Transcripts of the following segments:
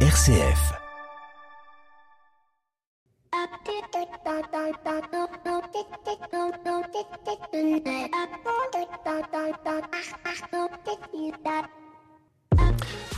RCF.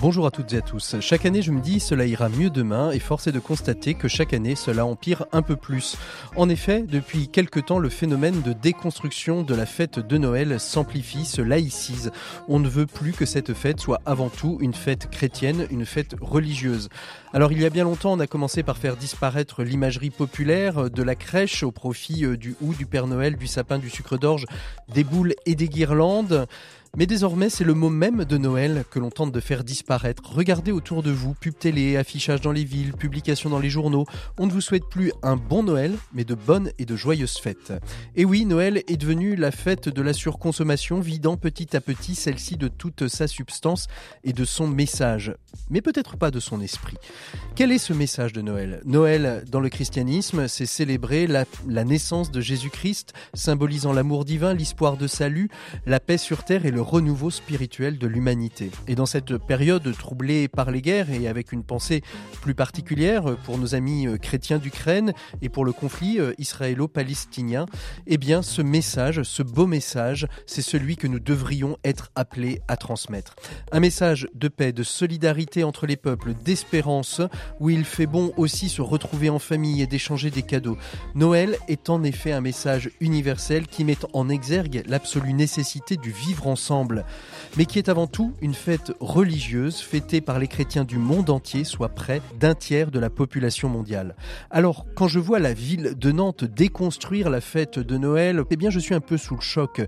Bonjour à toutes et à tous. Chaque année, je me dis cela ira mieux demain et force est de constater que chaque année, cela empire un peu plus. En effet, depuis quelque temps, le phénomène de déconstruction de la fête de Noël s'amplifie, se laïcise. On ne veut plus que cette fête soit avant tout une fête chrétienne, une fête religieuse. Alors il y a bien longtemps, on a commencé par faire disparaître l'imagerie populaire de la crèche au profit euh, du hou, du Père Noël, du sapin, du sucre d'orge, des boules et des guirlandes. Mais désormais, c'est le mot même de Noël que l'on tente de faire disparaître. Regardez autour de vous, pub télé, affichage dans les villes, publications dans les journaux. On ne vous souhaite plus un bon Noël, mais de bonnes et de joyeuses fêtes. Et oui, Noël est devenu la fête de la surconsommation, vidant petit à petit celle-ci de toute sa substance et de son message. Mais peut-être pas de son esprit. Quel est ce message de Noël? Noël, dans le christianisme, c'est célébrer la, naissance de Jésus-Christ, symbolisant l'amour divin, l'espoir de salut, la paix sur terre et le renouveau spirituel de l'humanité. Et dans cette période troublée par les guerres et avec une pensée plus particulière pour nos amis euh, chrétiens d'Ukraine et pour le conflit euh, israélo-palestinien, eh bien ce message, ce beau message, c'est celui que nous devrions être appelés à transmettre. Un message de paix, de solidarité entre les peuples, d'espérance, où il fait bon aussi se retrouver en famille et d'échanger des cadeaux. Noël est en effet un message universel qui met en exergue l'absolue nécessité du vivre ensemble mais qui est avant tout une fête religieuse fêtée par les chrétiens du monde entier, soit près d'un tiers de la population mondiale. Alors, quand je vois la ville de Nantes déconstruire la fête de Noël, eh bien je suis un peu sous le choc.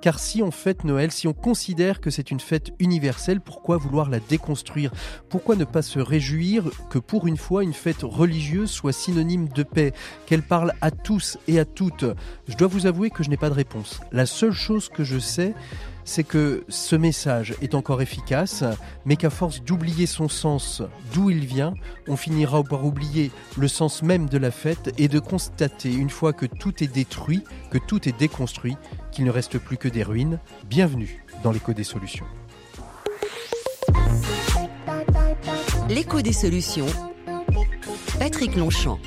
Car si on fête Noël, si on considère que c'est une fête universelle, pourquoi vouloir la déconstruire? Pourquoi ne pas se réjouir que pour une fois une fête religieuse soit synonyme de paix, qu'elle parle à tous et à toutes? Je dois vous avouer que je n'ai pas de réponse. La seule chose que je sais, c'est que ce message est encore efficace, mais qu'à force d'oublier son sens, d'où il vient, on finira par oublier le sens même de la fête et de constater, une fois que tout est détruit, que tout est déconstruit, qu'il ne reste plus que des ruines. Bienvenue dans l'écho des solutions. L'écho des solutions. Patrick Longchamp.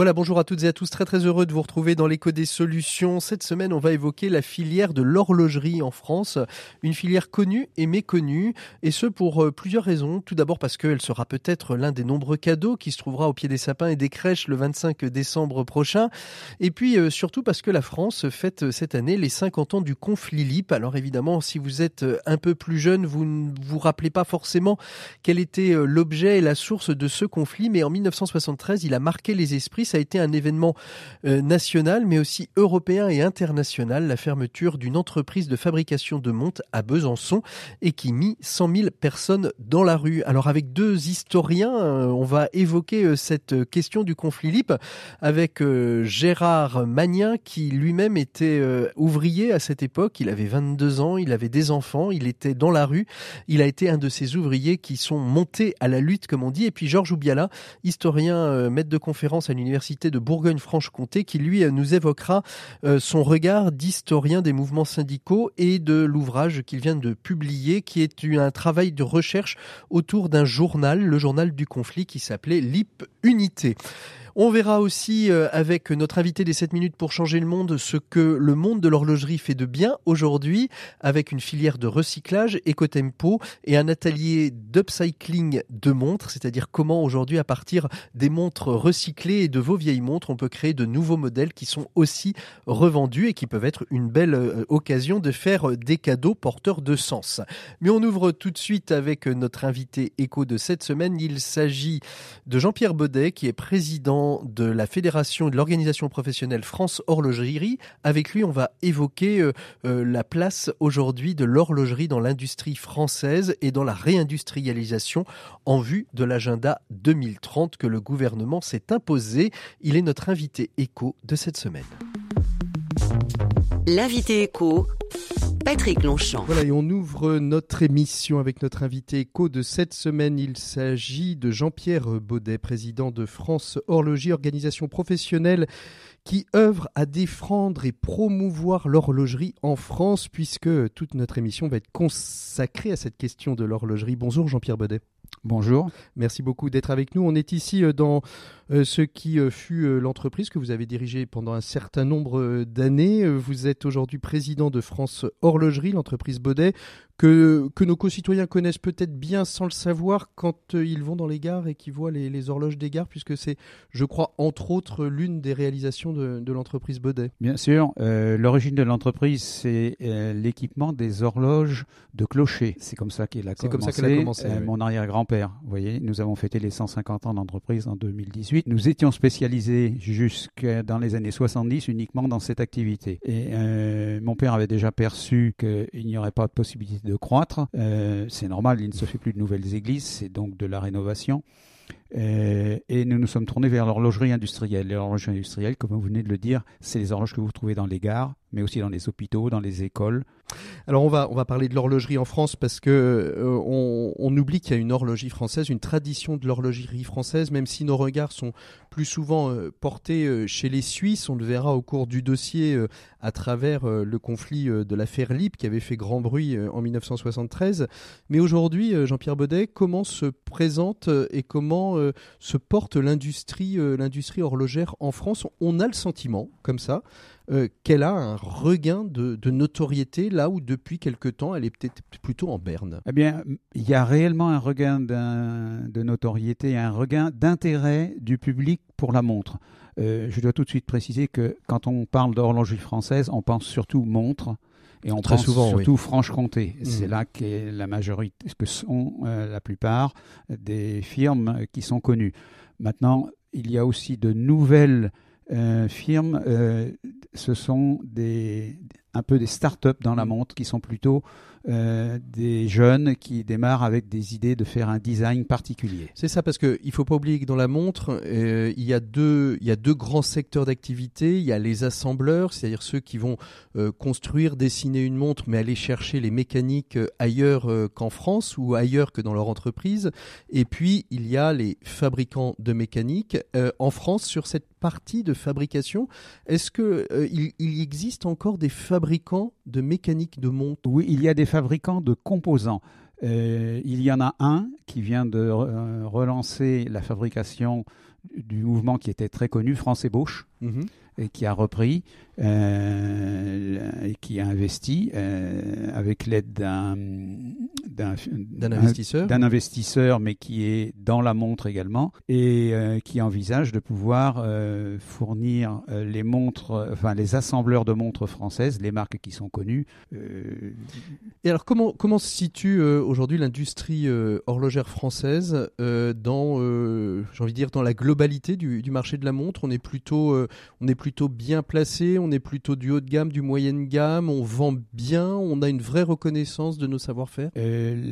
Voilà, bonjour à toutes et à tous, très très heureux de vous retrouver dans l'écho des solutions. Cette semaine, on va évoquer la filière de l'horlogerie en France, une filière connue et méconnue, et ce pour euh, plusieurs raisons. Tout d'abord parce qu'elle sera peut-être l'un des nombreux cadeaux qui se trouvera au pied des sapins et des crèches le 25 décembre prochain, et puis euh, surtout parce que la France fête cette année les 50 ans du conflit LIP. Alors évidemment, si vous êtes euh, un peu plus jeune, vous ne vous rappelez pas forcément quel était l'objet et la source de ce conflit, mais en 1973, il a marqué les esprits ça a été un événement euh, national, mais aussi européen et international, la fermeture d'une entreprise de fabrication de montres à Besançon et qui mit 100 000 personnes dans la rue. Alors avec deux historiens, euh, on va évoquer euh, cette question du conflit LIP avec Gérard Magnin qui lui-même était ouvrier à cette époque. Il avait 22 ans, il avait des enfants, il était dans la rue. Il a été un de ces ouvriers qui sont montés à la lutte, comme on dit. Et puis Georges Oubiala, historien, maître de conférence à l'université de Bourgogne-Franche-Comté qui lui nous évoquera euh, son regard d'historien des mouvements syndicaux et de l'ouvrage qu'il vient de publier qui est un travail de recherche autour d'un journal, le journal du conflit qui s'appelait LIP Unité. On verra aussi euh, avec notre invité des 7 minutes pour changer le monde ce que le monde de l'horlogerie fait de bien aujourd'hui avec une filière de recyclage, éco-tempo et un atelier d'upcycling de montres, c'est-à-dire comment aujourd'hui à partir des montres recyclées et de vos vieilles montres, on peut créer de nouveaux modèles qui sont aussi revendus et qui peuvent être une belle euh, occasion de faire des cadeaux porteurs de sens. Mais on ouvre tout de suite avec notre invité éco de cette semaine. Il s'agit de Jean-Pierre Baudet qui est président de la Fédération de l'organisation professionnelle France Horlogerie. Avec lui, on va évoquer euh, euh, la place aujourd'hui de l'horlogerie dans l'industrie française et dans la réindustrialisation en vue de l'agenda 2030 que le gouvernement s'est imposé. Il est notre invité éco de cette semaine. L'invité éco Patrick Longchamp. Voilà, et on ouvre notre émission avec notre invité éco de cette semaine. Il s'agit de Jean-Pierre Baudet, président de France Horlogie, organisation professionnelle qui œuvre à défendre et promouvoir l'horlogerie en France, puisque toute notre émission va être consacrée à cette question de l'horlogerie. Bonjour Jean-Pierre Baudet. Bonjour. Merci beaucoup d'être avec nous. On est ici euh, dans ce qui euh, fut l'entreprise que vous avez dirigée pendant un certain nombre d'années. Vous êtes aujourd'hui président de France Horlogerie, l'entreprise Baudet, que, que nos concitoyens connaissent peut-être bien sans le savoir quand ils vont dans les gares et qu'ils voient les, horloges des gares, puisque c'est, je crois, entre autres, l'une des réalisations de, l'entreprise Baudet. Bien sûr. l'origine de l'entreprise, c'est l'équipement des horloges de clocher. C'est comme ça qu'elle a commencé. C'est comme ça qu'elle a commencé. Mon arrière-grand père Vous voyez, nous avons fêté les 150 ans d'entreprise en 2018. Nous étions spécialisés jusque dans les années 70 uniquement dans cette activité. Et euh, mon père avait déjà perçu qu'il n'y aurait pas de possibilité de croître. Euh, c'est normal, il ne se fait plus de nouvelles églises, c'est donc de la rénovation. Euh, et nous nous sommes tournés vers l'horlogerie industrielle. L'horlogerie industrielle, comme vous venez de le dire, c'est les horloges que vous trouvez dans les gares, mais aussi dans les hôpitaux, dans les écoles. Alors on va, on va parler de l'horlogerie en France parce que euh, on, oublie qu'il y a une horlogerie française, une tradition de l'horlogerie française, même si nos regards sont plus souvent euh, portés chez les Suisses. On le verra au cours du dossier à travers le conflit de l'affaire Lip qui avait fait grand bruit en 1973. Mais aujourd'hui, Jean-Pierre Baudet, comment se présente et comment euh, se porte l'industrie, euh, l'industrie horlogère en France. On a le sentiment, comme ça, euh, qu'elle a un regain de, notoriété là où depuis quelque temps elle est peut-être plutôt en berne. Eh bien, il y a réellement un regain de notoriété, un regain d'intérêt du public pour la montre. je dois tout de suite préciser que quand on parle d'horlogerie française, on pense surtout montre et on Très pense souvent, surtout Franche-Comté. Mmh. C'est là que la majorité, que sont euh, la plupart des firmes qui sont connues. Maintenant, il y a aussi de nouvelles euh, firmes. Euh, ce sont des, un peu des start-up dans la mmh. montre qui sont plutôt euh, des jeunes qui démarrent avec des idées de faire un design particulier. C'est ça, parce qu'il ne faut pas oublier que dans la montre, euh, il, y a deux, grands secteurs d'activité. Il y a les assembleurs, c'est-à-dire ceux qui vont euh, construire, dessiner une montre, mais aller chercher les mécaniques ailleurs qu'en France ou ailleurs que dans leur entreprise. Et puis, il y a les fabricants de mécanique. en France, sur cette partie de fabrication, est-ce qu'il il existe encore des fabricants de mécanique de montre? Oui, il y a des fabricants de composants. Euh, il y en a un qui vient de euh, relancer la fabrication du mouvement qui était très connu, France Ébauche, mhm. et qui a repris euh, qui a investi avec l'aide d'un investisseur. D'un investisseur, mais qui est dans la montre également, et euh, qui envisage de pouvoir euh, fournir euh, les montres, enfin les assembleurs de montres françaises, les marques qui sont connues. Et alors, comment, comment se situe aujourd'hui l'industrie horlogère française dans, j'ai envie de dire, dans la globalité du, du, marché de la montre? On est plutôt, on est plutôt bien placé, on est plutôt du haut de gamme, du moyen de gamme, on vend bien, on a une vraie reconnaissance de nos savoir-faire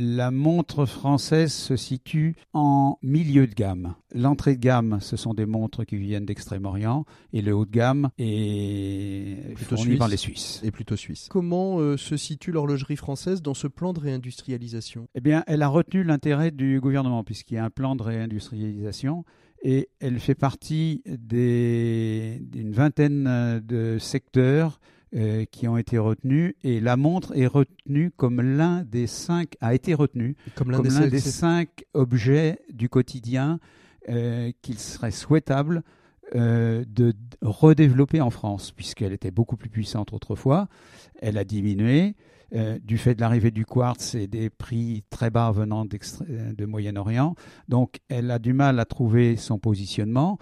la montre française se situe en milieu de gamme. L'entrée de gamme, ce sont des montres qui viennent d'Extrême-Orient et le haut de gamme est plutôt suisse. par les Suisses. Et plutôt suisse. Comment euh, se situe l'horlogerie française dans ce plan de réindustrialisation? Eh bien, elle a retenu l'intérêt du gouvernement puisqu'il y a un plan de réindustrialisation et elle fait partie d'une vingtaine de secteurs euh, qui ont été retenus. Et la montre est retenue comme l'un des cinq a été retenu comme l'un des, cinq objets du quotidien euh, qu'il serait souhaitable euh, de redévelopper en France puisqu'elle était beaucoup plus puissante autrefois. Elle a diminué du fait de l'arrivée du quartz et des prix très bas venant de Moyen-Orient. Donc elle a du mal à trouver son positionnement.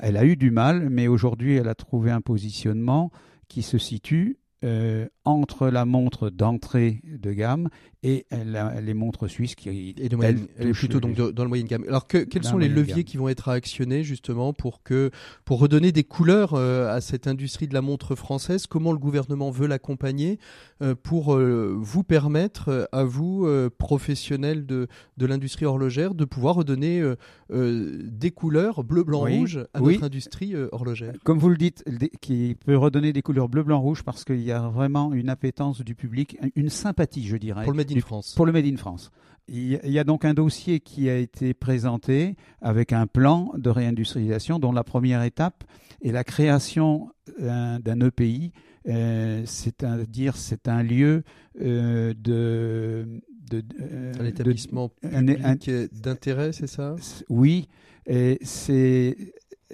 Elle a eu du mal mais aujourd'hui elle a trouvé un positionnement qui se situe euh, entre la montre d'entrée de gamme et les montres suisses qui et de plutôt donc dans le moyen gamme. Alors quels sont les leviers qui vont être actionnés justement pour que pour redonner des couleurs euh, à cette industrie de la montre française? Comment le gouvernement veut l'accompagner euh, pour vous permettre à vous professionnels de de l'industrie horlogère de pouvoir redonner des couleurs bleu blanc rouge à notre industrie horlogère? Comme vous le dites, qui peut redonner des couleurs bleu blanc rouge parce qu'il y a vraiment une une appétence du public, une sympathie, je dirais. Pour le Made in France. Pour le Made in France. Il y a donc un dossier qui a été présenté avec un plan de réindustrialisation dont la première étape est la création d'un EPI, euh, c'est-à-dire c'est un lieu euh, de un établissement public d'intérêt, c'est ça? Oui, c'est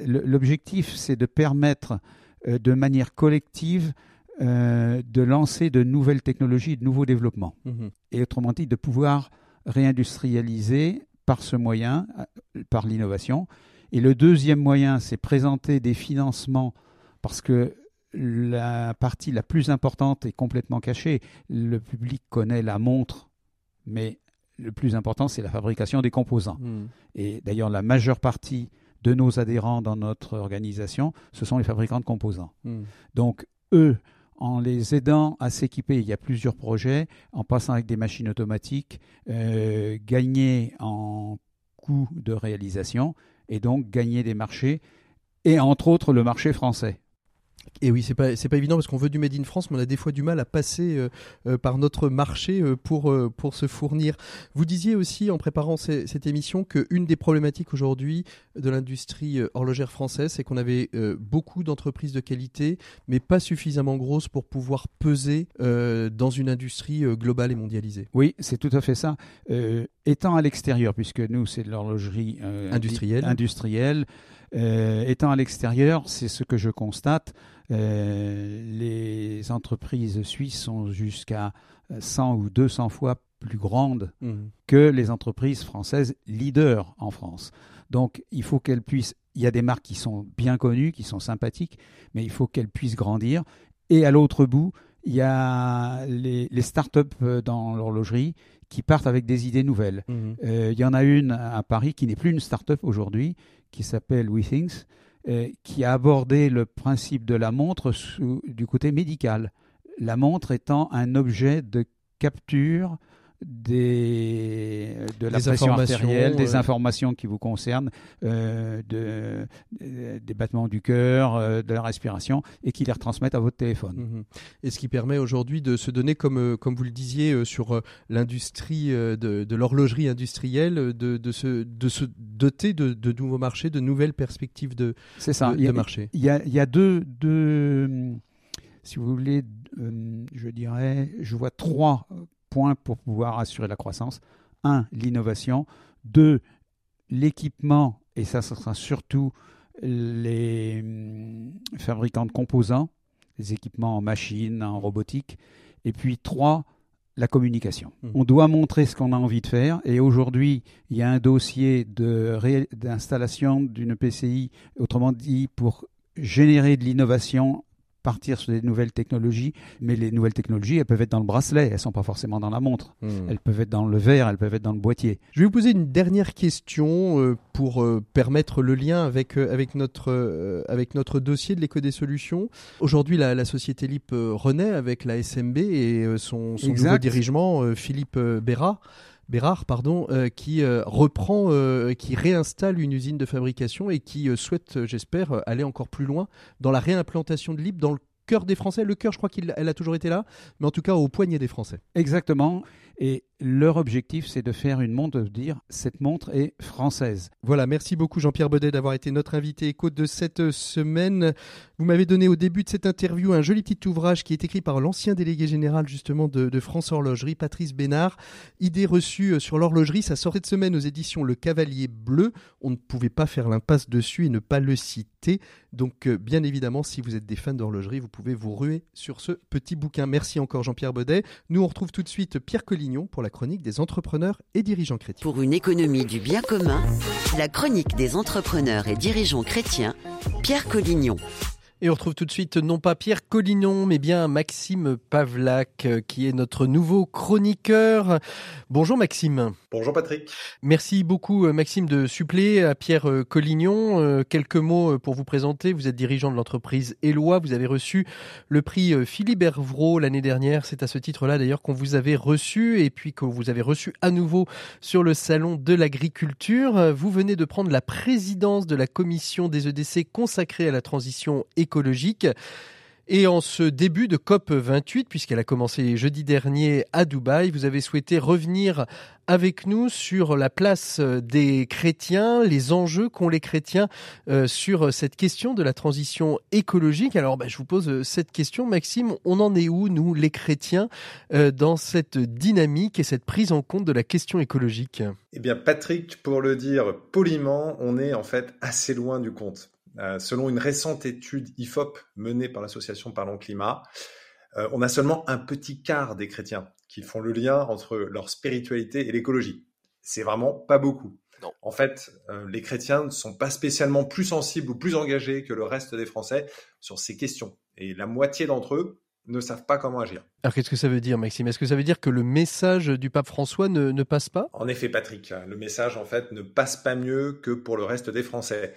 l'objectif, c'est de permettre euh, de manière collective euh, de lancer de nouvelles technologies, de nouveaux développements. Mhm. Et autrement dit, de pouvoir réindustrialiser par ce moyen, euh, par l'innovation. Et le deuxième moyen, c'est présenter des financements parce que la partie la plus importante est complètement cachée. Le public connaît la montre, mais le plus important, c'est la fabrication des composants. Mhm. Et d'ailleurs, la majeure partie de nos adhérents dans notre organisation, ce sont les fabricants de composants. Hmm. Donc, eux, en les aidant à s'équiper, il y a plusieurs projets, en passant avec des machines automatiques, euh, gagner en coût de réalisation et donc gagner des marchés, et entre autres le marché français. Et oui, c'est pas c'est pas évident parce qu'on veut du made in France, mais on a des fois du mal à passer euh, euh, par notre marché euh, pour pour se fournir. Vous disiez aussi en préparant cette émission qu'une des problématiques aujourd'hui de l'industrie horlogère française, c'est qu'on avait beaucoup d'entreprises de qualité, mais pas suffisamment grosses pour pouvoir peser dans une industrie globale et mondialisée. Oui, c'est tout à fait ça. Étant à l'extérieur, puisque nous c'est de l'horlogerie industrielle, industrielle étant à l'extérieur, c'est ce que je constate. Euh, les entreprises suisses sont jusqu'à 100 ou 200 fois plus grandes mmh. que les entreprises françaises leaders en France. Donc il faut qu'elles puissent, il y a des marques qui sont bien connues, qui sont sympathiques, mais il faut qu'elles puissent grandir. Et à l'autre bout, il y a les, les start-up dans l'horlogerie qui partent avec des idées nouvelles. Mmh. Euh, il y en a une à Paris qui n'est plus une start-up aujourd'hui, qui s'appelle WeThings, euh, qui a abordé le principe de la montre du côté médical. La montre étant un objet de capture des, de la pression artérielle, des informations qui vous concernent, euh, de, des battements du cœur, euh, de la respiration, et qui les retransmettent à votre téléphone. Mhm. Et ce qui permet aujourd'hui de se donner, comme, euh, comme vous le disiez, sur l'industrie de, de l'horlogerie industrielle, de, de, se, de se doter de, de nouveaux marchés, de nouvelles perspectives de, ça. de, marché. Il y a, il y a deux, deux, si vous voulez, je dirais, je vois trois pour pouvoir assurer la croissance. Un, l'innovation. Deux, l'équipement, et ça, ce sera surtout les hum, fabricants de composants, les équipements en machine, en robotique. Et puis trois, la communication. Mmh. On doit montrer ce qu'on a envie de faire. Et aujourd'hui, il y a un dossier d'installation d'une PCI, autrement dit, pour générer de l'innovation partir sur des nouvelles technologies, mais les nouvelles technologies, elles peuvent être dans le bracelet, elles sont pas forcément dans la montre. Hmm. Elles peuvent être dans le verre, elles peuvent être dans le boîtier. Je vais vous poser une dernière question euh, pour euh, permettre le lien avec, euh, avec, notre, avec notre dossier de l'éco des solutions. Aujourd'hui, la, société LIP renaît avec la SMB et son, son nouveau dirigeant, Philippe Béra. Bérard, pardon, euh, qui euh, reprend, euh, qui réinstalle une usine de fabrication et qui souhaite, j'espère, aller encore plus loin dans la réimplantation de l'IP dans le cœur des Français. Le cœur, je crois qu'elle a toujours été là, mais en tout cas au poignet des Français. Exactement. Et leur objectif, c'est de faire une montre, de dire cette montre est française. Voilà, merci beaucoup Jean-Pierre Baudet d'avoir été notre invité éco de cette semaine. Vous m'avez donné au début de cette interview un joli petit ouvrage qui est écrit par l'ancien délégué général justement de, France Horlogerie, Patrice Bénard. Idée reçue euh, sur l'horlogerie, ça sortait de semaine aux éditions Le Cavalier Bleu. On ne pouvait pas faire l'impasse dessus et ne pas le citer. Donc euh, bien évidemment, si vous êtes des fans d'horlogerie, vous pouvez vous ruer sur ce petit bouquin. Merci encore Jean-Pierre Baudet. Nous on retrouve tout de suite Pierre Collignon pour la chronique des entrepreneurs et dirigeants chrétiens. Pour une économie du bien commun, la chronique des entrepreneurs et dirigeants chrétiens, Pierre Collignon. Et on retrouve tout de suite non pas Pierre Collignon, mais bien Maxime Pavlak, euh, qui est notre nouveau chroniqueur. Bonjour Maxime. Bonjour Patrick. Merci beaucoup euh, Maxime de suppléer à Pierre euh, Collignon. Quelques mots pour vous présenter. Vous êtes dirigeant de l'entreprise Eloi. Vous avez reçu le prix Philippe Hervrault l'année dernière. C'est à ce titre-là d'ailleurs qu'on vous avait reçu et puis que vous avez reçu à nouveau sur le salon de l'agriculture. Vous venez de prendre la présidence de la commission des EDC consacrée à la transition écologique. Et en ce début de COP 28, puisqu'elle a commencé jeudi dernier à Dubaï, vous avez souhaité revenir avec nous sur la place des chrétiens, les enjeux qu'ont les chrétiens euh, sur cette question de la transition écologique. Alors, bah, je vous pose cette question, Maxime. On en est où, nous, les chrétiens, euh, dans cette dynamique et cette prise en compte de la question écologique? Eh bien, Patrick, pour le dire poliment, on est en fait assez loin du compte. Euh, selon une récente étude IFOP menée par l'association Parlons Climat, euh, on a seulement un petit quart des chrétiens qui font le lien entre leur spiritualité et l'écologie. C'est vraiment pas beaucoup. En fait, euh, les chrétiens ne sont pas spécialement plus sensibles ou plus engagés que le reste des Français sur ces questions. Et la moitié d'entre eux ne savent pas comment agir. Alors qu'est-ce que ça veut dire, Maxime? Est-ce que ça veut dire que le message du pape François ne, ne, passe pas? En effet, Patrick, le message en fait ne passe pas mieux que pour le reste des Français.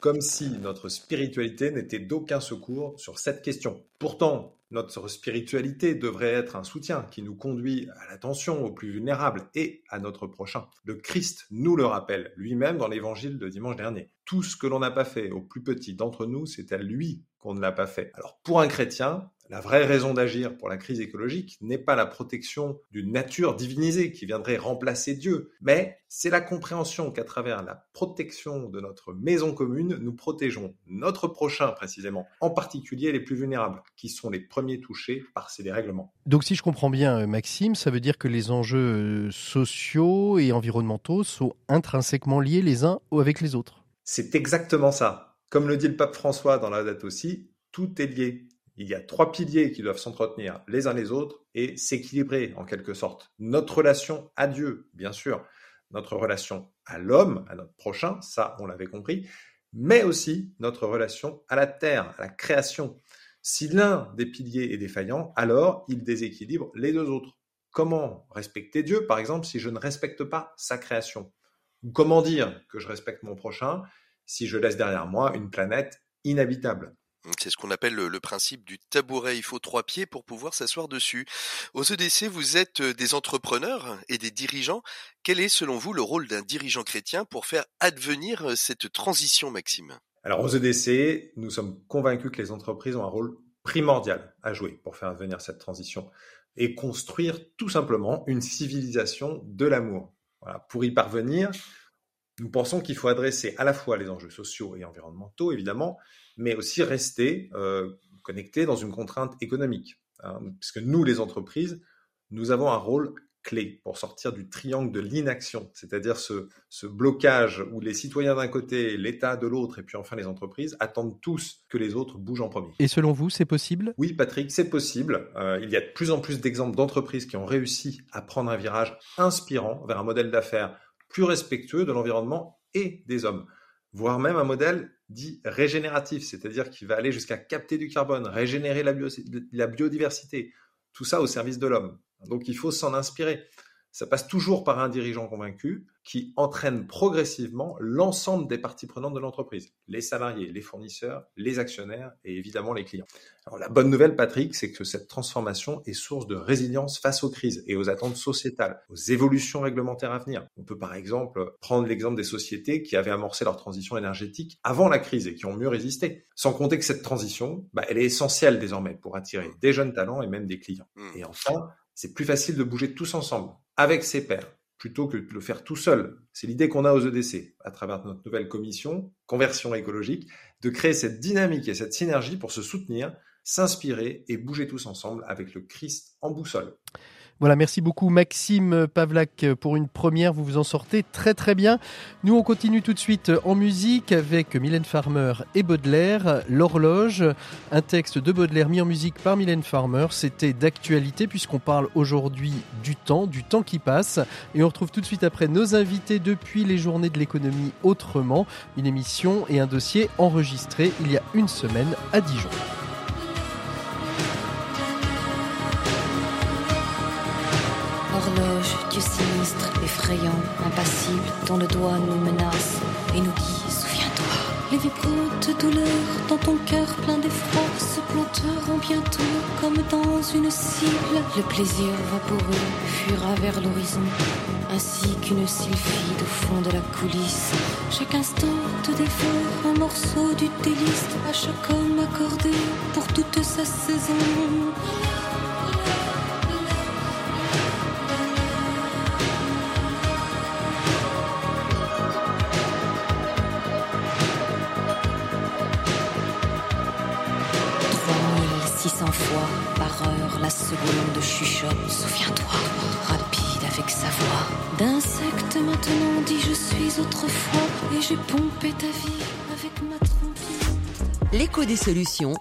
Comme si notre spiritualité n'était d'aucun secours sur cette question. Pourtant, notre spiritualité devrait être un soutien qui nous conduit à l'attention aux plus vulnérables et à notre prochain. Le Christ nous le rappelle lui-même dans l'évangile de dimanche dernier. Tout ce que l'on n'a pas fait aux plus petits d'entre nous, c'est à lui qu'on ne l'a pas fait. Alors pour un chrétien, la vraie raison d'agir pour la crise écologique n'est pas la protection d'une nature divinisée qui viendrait remplacer Dieu, mais c'est la compréhension qu'à travers la protection de notre maison commune, nous protégeons notre prochain précisément, en particulier les plus vulnérables, qui sont les premiers touchés par ces dérèglements. Donc si je comprends bien, euh, Maxime, ça veut dire que les enjeux euh, sociaux et environnementaux sont intrinsèquement liés les uns avec les autres. C'est exactement ça. Comme le dit le pape François dans la date aussi, tout est lié. Il y a trois piliers qui doivent s'entretenir les uns les autres et s'équilibrer en quelque sorte. Notre relation à Dieu, bien sûr, notre relation à l'homme, à notre prochain, ça on l'avait compris, mais aussi notre relation à la terre, à la création. Si l'un des piliers est défaillant, alors il déséquilibre les deux autres. Comment respecter Dieu, par exemple, si je ne respecte pas sa création? Comment dire que je respecte mon prochain si je laisse derrière moi une planète inhabitable? C'est ce qu'on appelle le, principe du tabouret. Il faut trois pieds pour pouvoir s'asseoir dessus. Aux EDC, vous êtes des entrepreneurs et des dirigeants. Quel est, selon vous, le rôle d'un dirigeant chrétien pour faire advenir cette transition, Maxime? Alors, aux EDC, nous sommes convaincus que les entreprises ont un rôle primordial à jouer pour faire advenir cette transition et construire tout simplement une civilisation de l'amour. Voilà. Pour y parvenir, nous pensons qu'il faut adresser à la fois les enjeux sociaux et environnementaux, évidemment, mais aussi rester euh, connecté dans une contrainte économique. Hein, puisque nous, les entreprises, nous avons un rôle clé pour sortir du triangle de l'inaction, c'est-à-dire ce, ce, blocage où les citoyens d'un côté, l'État de l'autre, et puis enfin les entreprises attendent tous que les autres bougent en premier. Et selon vous, c'est possible? Oui, Patrick, c'est possible. Euh, il y a de plus en plus d'exemples d'entreprises qui ont réussi à prendre un virage inspirant vers un modèle d'affaires plus respectueux de l'environnement et des hommes, voire même un modèle dit régénératif, c'est-à-dire qui va aller jusqu'à capter du carbone, régénérer la, la biodiversité, tout ça au service de l'homme. Donc il faut s'en inspirer. Ça passe toujours par un dirigeant convaincu qui entraîne progressivement l'ensemble des parties prenantes de l'entreprise, les salariés, les fournisseurs, les actionnaires et évidemment les clients. Alors la bonne nouvelle, Patrick, c'est que cette transformation est source de résilience face aux crises et aux attentes sociétales, aux évolutions réglementaires à venir. On peut par exemple prendre l'exemple des sociétés qui avaient amorcé leur transition énergétique avant la crise et qui ont mieux résisté. Sans compter que cette transition, bah, elle est essentielle désormais pour attirer des jeunes talents et même des clients. Mmh. Et enfin, c'est plus facile de bouger tous ensemble, avec ses pairs, plutôt que de le faire tout seul. C'est l'idée qu'on a aux EDC, à travers notre nouvelle commission, conversion écologique, de créer cette dynamique et cette synergie pour se soutenir, s'inspirer et bouger tous ensemble avec le Christ en boussole. Voilà, merci beaucoup Maxime Pavlak pour une première. Vous vous en sortez très très bien. Nous, on continue tout de suite en musique avec Mylène Farmer et Baudelaire. L'horloge, un texte de Baudelaire mis en musique par Mylène Farmer. C'était d'actualité puisqu'on parle aujourd'hui du temps, du temps qui passe. Et on retrouve tout de suite après nos invités depuis les journées de l'économie autrement. Une émission et un dossier enregistré il y a une semaine à Dijon. Dieu sinistre, effrayant, impassible, dont le doigt nous menace et nous dit Souviens-toi. Les vibrantes douleurs dans ton cœur plein d'effroi se planteront bientôt comme dans une cible. Le plaisir vaporeux fuira vers l'horizon, ainsi qu'une sylphide au fond de la coulisse. Chaque instant te dévore un morceau du délice, à chaque homme accordé pour toute sa saison. Par heure la seconde chuchote. Souviens-toi, rapide avec sa voix. D'insecte maintenant, dit je suis autrefois, et j'ai pompé ta vie avec ma trompette. L'écho des solutions.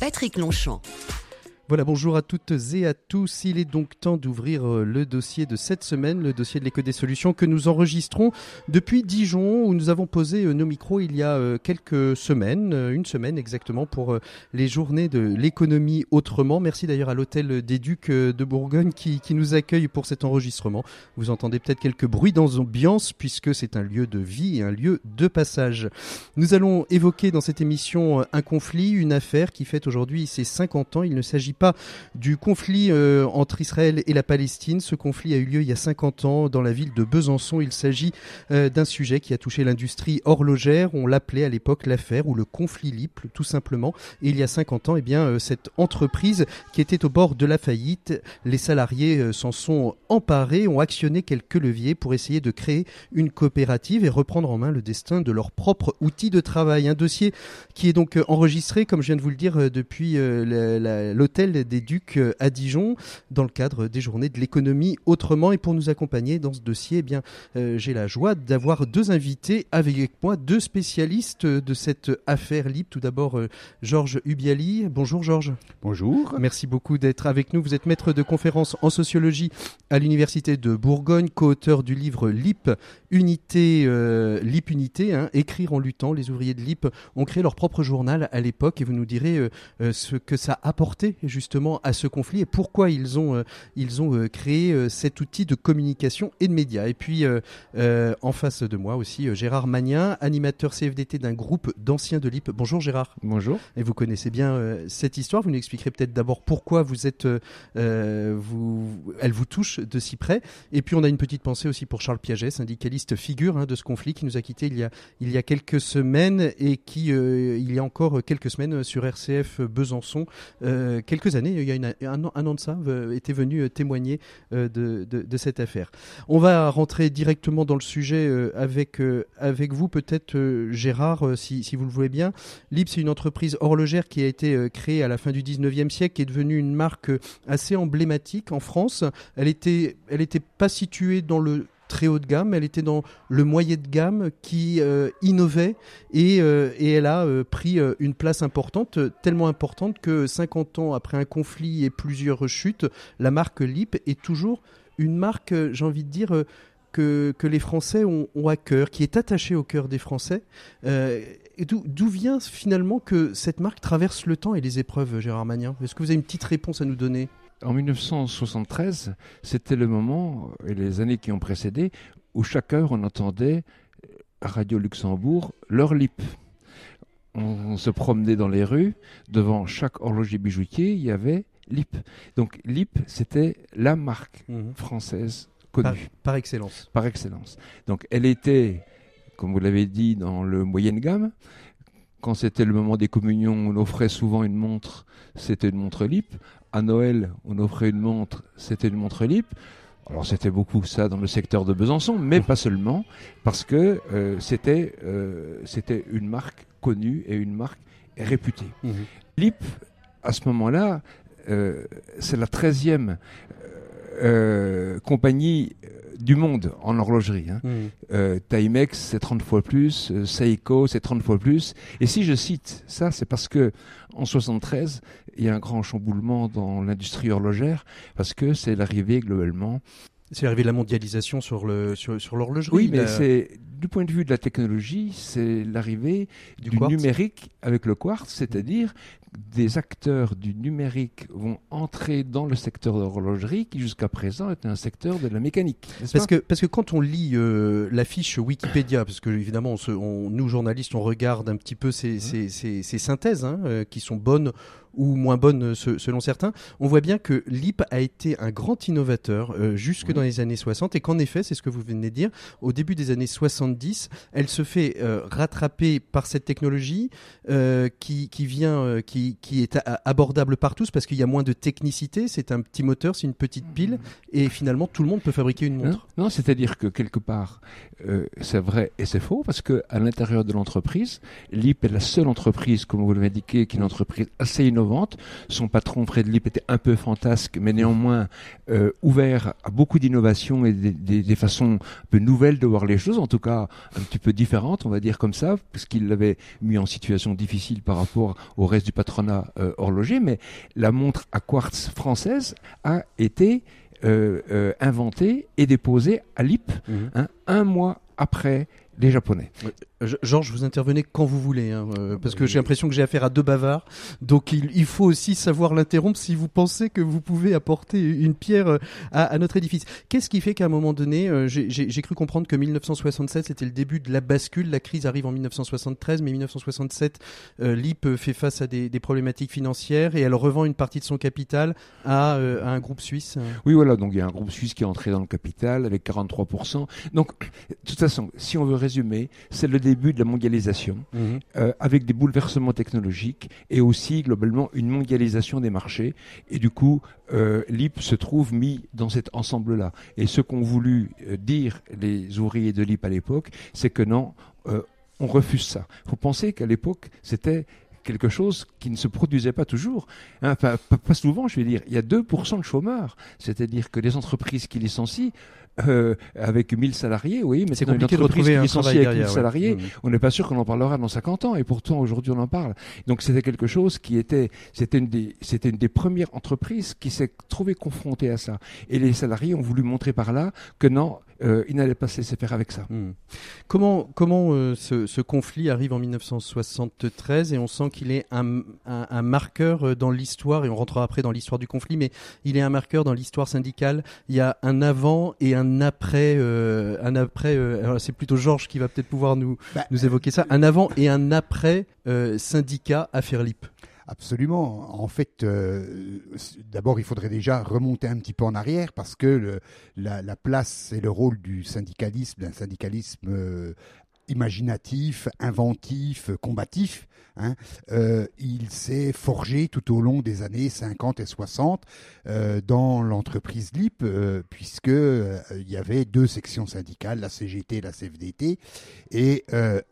Patrick Longchamp. Voilà, bonjour à toutes et à tous. Il est donc temps d'ouvrir euh, le dossier de cette semaine, le dossier de l'éco des solutions que nous enregistrons depuis Dijon, où nous avons posé euh, nos micros il y a euh, quelques semaines, une semaine exactement, pour les journées de l'économie autrement. Merci d'ailleurs à l'hôtel des Ducs de Bourgogne qui, nous accueille pour cet enregistrement. Vous entendez peut-être quelques bruits d'ambiance puisque c'est un lieu de vie et un lieu de passage. Nous allons évoquer dans cette émission un conflit, une affaire qui fête aujourd'hui ses 50 ans. Il ne s'agit pas du conflit euh, entre Israël et la Palestine. Ce conflit a eu lieu il y a 50 ans dans la ville de Besançon. Il s'agit euh, d'un sujet qui a touché l'industrie horlogère. On l'appelait à l'époque l'affaire ou le conflit LIP, tout simplement. Et il y a 50 ans, eh bien, euh, cette entreprise qui était au bord de la faillite, les salariés s'en sont emparés, ont actionné quelques leviers pour essayer de créer une coopérative et reprendre en main le destin de leur propre outil de travail. Un dossier qui est donc enregistré, comme je viens de vous le dire, depuis l'hôtel des Ducs euh, à Dijon dans le cadre des journées de l'économie autrement. Et pour nous accompagner dans ce dossier, eh bien, euh, j'ai la joie d'avoir deux invités avec moi, deux spécialistes de cette affaire libre. Tout d'abord, euh, Georges Ubiali. Bonjour Georges. Bonjour. Merci beaucoup d'être avec nous. Vous êtes maître de conférence en sociologie à l'Université de Bourgogne, co-auteur du livre LIP, Unité, LIP Unité, hein, Écrire en luttant. Les ouvriers de LIP ont créé leur propre journal à l'époque et vous nous direz ce que ça a apporté justement à ce conflit et pourquoi ils ont, euh, ils ont euh, créé euh, cet outil de communication et de médias. Et puis en face de moi aussi Gérard Magnin, animateur CFDT d'un groupe d'anciens de l'IP. Bonjour Gérard. Bonjour. Et vous connaissez bien cette histoire. Vous nous expliquerez peut-être d'abord pourquoi vous êtes, vous, elle vous touche de si près. Et puis on a une petite pensée aussi pour Charles Piaget, syndicaliste figure hein, de ce conflit qui nous a quitté il y a, il y a quelques semaines et qui, il y a encore quelques semaines sur RCF Besançon, quelques années, il y a un, an, de ça, euh, était venu euh, témoigner euh, de, cette affaire. On va rentrer directement dans le sujet avec, avec vous, peut-être Gérard, si, vous le voulez bien. Lip, c'est une entreprise horlogère qui a été créée à la fin du 19e siècle, qui est devenue une marque assez emblématique en France. Elle n'était elle était pas située dans le très haut de gamme, elle était dans le moyen de gamme qui euh, innovait et, euh, et, elle a euh, pris une place importante, tellement importante que 50 ans après un conflit et plusieurs rechutes, la marque Lip est toujours une marque, j'ai envie de dire, que, que, les Français ont, à cœur, qui est attachée au cœur des Français. D'où vient finalement que cette marque traverse le temps et les épreuves, Gérard Magnin? Est-ce que vous avez une petite réponse à nous donner? En 1973, c'était le moment, et les années qui ont précédé, où chaque heure on entendait à Radio Luxembourg leur lip. On, se promenait dans les rues, devant chaque horloger bijoutier, il y avait lip. Donc lip, c'était la marque mhm. française connue. Par, excellence. Par excellence. Donc elle était, comme vous l'avez dit, dans le moyenne gamme. Quand c'était le moment des communions, on offrait souvent une montre, c'était une montre lip à Noël, on offrait une montre, c'était une montre LIP. Alors c'était beaucoup ça dans le secteur de Besançon, mais pas seulement, parce que euh, c'était euh, c'était une marque connue et une marque réputée. Mmh. LIP, à ce moment-là, euh, c'est la 13e compagnie du monde en horlogerie. Hein. Mmh. Timex, c'est 30 fois plus, Seiko, c'est 30 fois plus. Et si je cite ça, c'est parce que en 73, il y a un grand chamboulement dans l'industrie horlogère parce que c'est l'arrivée globalement c'est l'arrivée de la mondialisation sur le sur, sur l'horlogerie. Oui, mais c'est du point de vue de la technologie, c'est l'arrivée du, numérique avec le quartz, c'est-à-dire des acteurs du numérique vont entrer dans le secteur de l'horlogerie qui jusqu'à présent était un secteur de la mécanique. Parce que, parce que quand on lit euh, la fiche Wikipédia, parce que évidemment on nous journalistes on regarde un petit peu ces, ces, ces, synthèses hein, euh, qui sont bonnes ou moins bonne selon certains, on voit bien que LIP a été un grand innovateur jusque dans les années 60 et qu'en effet, c'est ce que vous venez de dire, au début des années 70, elle se fait rattraper par cette technologie qui, qui, vient, qui, qui est abordable par tous parce qu'il y a moins de technicité, c'est un petit moteur, c'est une petite pile et finalement tout le monde peut fabriquer une montre. Non, c'est-à-dire que quelque part, c'est vrai et c'est faux parce que à l'intérieur de l'entreprise, LIP est la seule entreprise, comme vous l'avez indiqué, qui est une entreprise assez innovante. Son patron, Fred Lip, était un peu fantasque, mais néanmoins euh, ouvert à beaucoup d'innovations et des, façons un peu nouvelles de voir les choses, en tout cas un petit peu différentes, on va dire comme ça, parce qu'il l'avait mis en situation difficile par rapport au reste du patronat euh, horloger. Mais la montre à quartz française a été euh, inventée et déposée à Lip mmh. hein, un mois après les Japonais. Georges, vous intervenez quand vous voulez, hein, euh, parce que j'ai l'impression que j'ai affaire à deux bavards. Donc il, faut aussi savoir l'interrompre si vous pensez que vous pouvez apporter une pierre euh, à, notre édifice. Qu'est-ce qui fait qu'à un moment donné, euh, j'ai cru comprendre que 1967 c'était le début de la bascule. La crise arrive en 1973, mais 1967, LIP fait face à des, problématiques financières et elle revend une partie de son capital à, un groupe suisse. Oui, voilà. Donc il y a un groupe suisse qui est entré dans le capital avec 43%. Donc de toute façon, si on veut résumer, c'est le début de la mondialisation, mhm. euh, avec des bouleversements technologiques et aussi globalement une mondialisation des marchés. Et du coup, euh, l'IP se trouve mis dans cet ensemble-là. Et ce qu'ont voulu euh, dire les ouvriers de l'IP à l'époque, c'est que non, on refuse ça. Il faut penser qu'à l'époque, c'était quelque chose qui ne se produisait pas toujours. Hein, pas, souvent, je vais dire. Il y a 2% de chômeurs. C'est-à-dire que les entreprises qui licencient euh, avec 1000 salariés, oui, mais c'est compliqué de retrouver un travail avec 1000 salariés. Mmh. On n'est pas sûr qu'on en parlera dans 50 ans, et pourtant aujourd'hui on en parle. Donc c'était quelque chose qui était, c'était une des, c'était une des premières entreprises qui s'est trouvée confrontée à ça. Et les salariés ont voulu montrer par là que non, euh, il n'allait pas se laisser faire avec ça. Mmh. Comment, comment euh, ce, ce, conflit arrive en 1973 et on sent qu'il est un, un, un, marqueur dans l'histoire, et on rentrera après dans l'histoire du conflit, mais il est un marqueur dans l'histoire syndicale. Il y a un avant et un un après, euh, un après. Euh, c'est plutôt Georges qui va peut-être pouvoir nous bah, nous évoquer ça. Un avant et un après euh, syndicat à Fairlip. Absolument. En fait, d'abord, il faudrait déjà remonter un petit peu en arrière parce que la, la, place et le rôle du syndicalisme, d'un syndicalisme imaginatif, inventif, combatif. Hein. Euh, il s'est forgé tout au long des années 50 et 60 euh, dans l'entreprise LIP, euh, puisque il y avait deux sections syndicales, la CGT et la CFDT,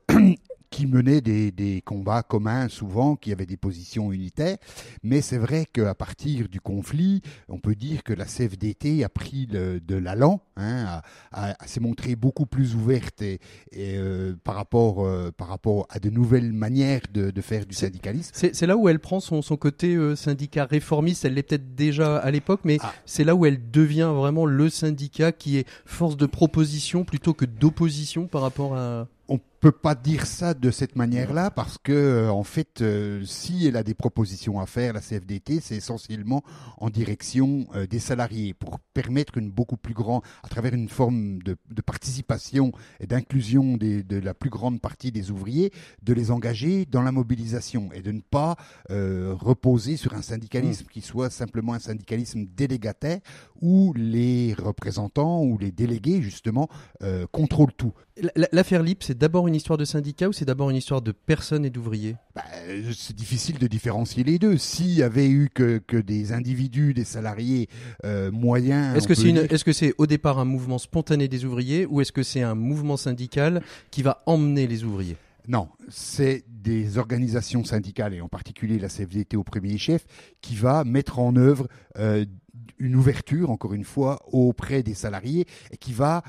qui menaient des, combats communs souvent, qui avaient des positions unitaires. Mais c'est vrai qu'à partir du conflit, on peut dire que la CFDT a pris de l'allant, hein, s'est montrée beaucoup plus ouverte et, euh, par, rapport, euh, par rapport à de nouvelles manières de, faire du syndicalisme. C'est là où elle prend son, son côté euh, syndicat réformiste, elle l'est peut-être déjà à l'époque, mais ah. c'est là où elle devient vraiment le syndicat qui est force de proposition plutôt que d'opposition par rapport à on peut pas dire ça de cette manière-là parce que euh, en fait, euh, si elle a des propositions à faire, la CFDT, c'est essentiellement en direction euh, des salariés pour permettre une beaucoup plus grande, à travers une forme de, participation et d'inclusion de la plus grande partie des ouvriers, de les engager dans la mobilisation et de ne pas reposer sur un syndicalisme mmh. qui soit simplement un syndicalisme délégataire où les représentants ou les délégués justement contrôlent tout. L'affaire LIP, c'est d'abord une histoire de syndicat ou c'est d'abord une histoire de personnes et d'ouvriers? Bah, C'est difficile de différencier les deux. S'il y avait eu que, que, des individus, des salariés euh, moyens... Est-ce que c'est est -ce c'est au départ un mouvement spontané des ouvriers ou est-ce que c'est un mouvement syndical qui va emmener les ouvriers? Non, c'est des organisations syndicales, et en particulier la CFDT au premier chef, qui va mettre en œuvre euh, une ouverture, encore une fois, auprès des salariés, et qui va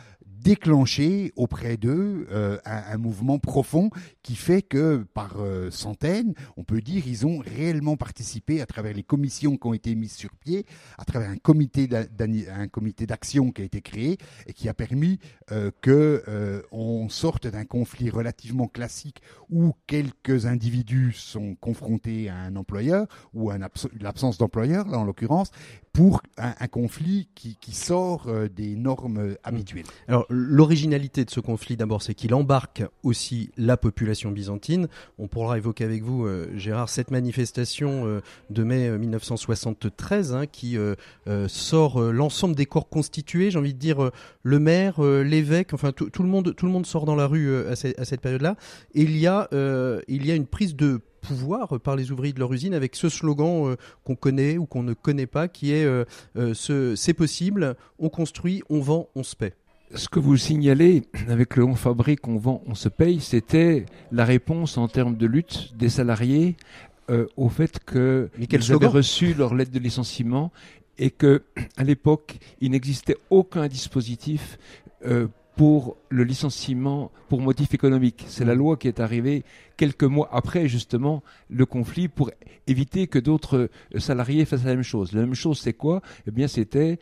déclencher auprès d'eux euh, un, mouvement profond qui fait que par euh, centaines, on peut dire, ils ont réellement participé à travers les commissions qui ont été mises sur pied, à travers un comité un comité d'action qui a été créé et qui a permis euh, que on sorte d'un conflit relativement classique où quelques individus sont confrontés à un employeur ou à l'absence d'employeur là en l'occurrence pour un, un conflit qui, qui sort euh, des normes habituelles. Alors l'originalité de ce conflit d'abord c'est qu'il embarque aussi la population byzantine. On pourra évoquer avec vous euh, Gérard cette manifestation euh, de mai euh, 1973 hein, qui euh, euh, sort euh, l'ensemble des corps constitués, j'ai envie de dire euh, le maire, euh, l'évêque, enfin tout, le monde sort dans la rue euh, à, ce- à cette période-là il y a euh, une prise de pouvoir par les ouvriers de leur usine avec ce slogan euh, qu'on connaît ou qu'on ne connaît pas qui est euh, euh, ce c'est possible, on construit, on vend, on se paie. Ce que vous signalez avec le on fabrique, on vend, on se paye, c'était la réponse en termes de lutte des salariés euh, au fait que Mais quel ils slogan avaient reçu leur lettre de licenciement et que à l'époque il n'existait aucun dispositif euh, pour le licenciement pour motif économique. C'est la loi qui est arrivée quelques mois après justement le conflit pour éviter que d'autres euh, salariés fassent la même chose. La même chose, c'est quoi? Eh bien, c'était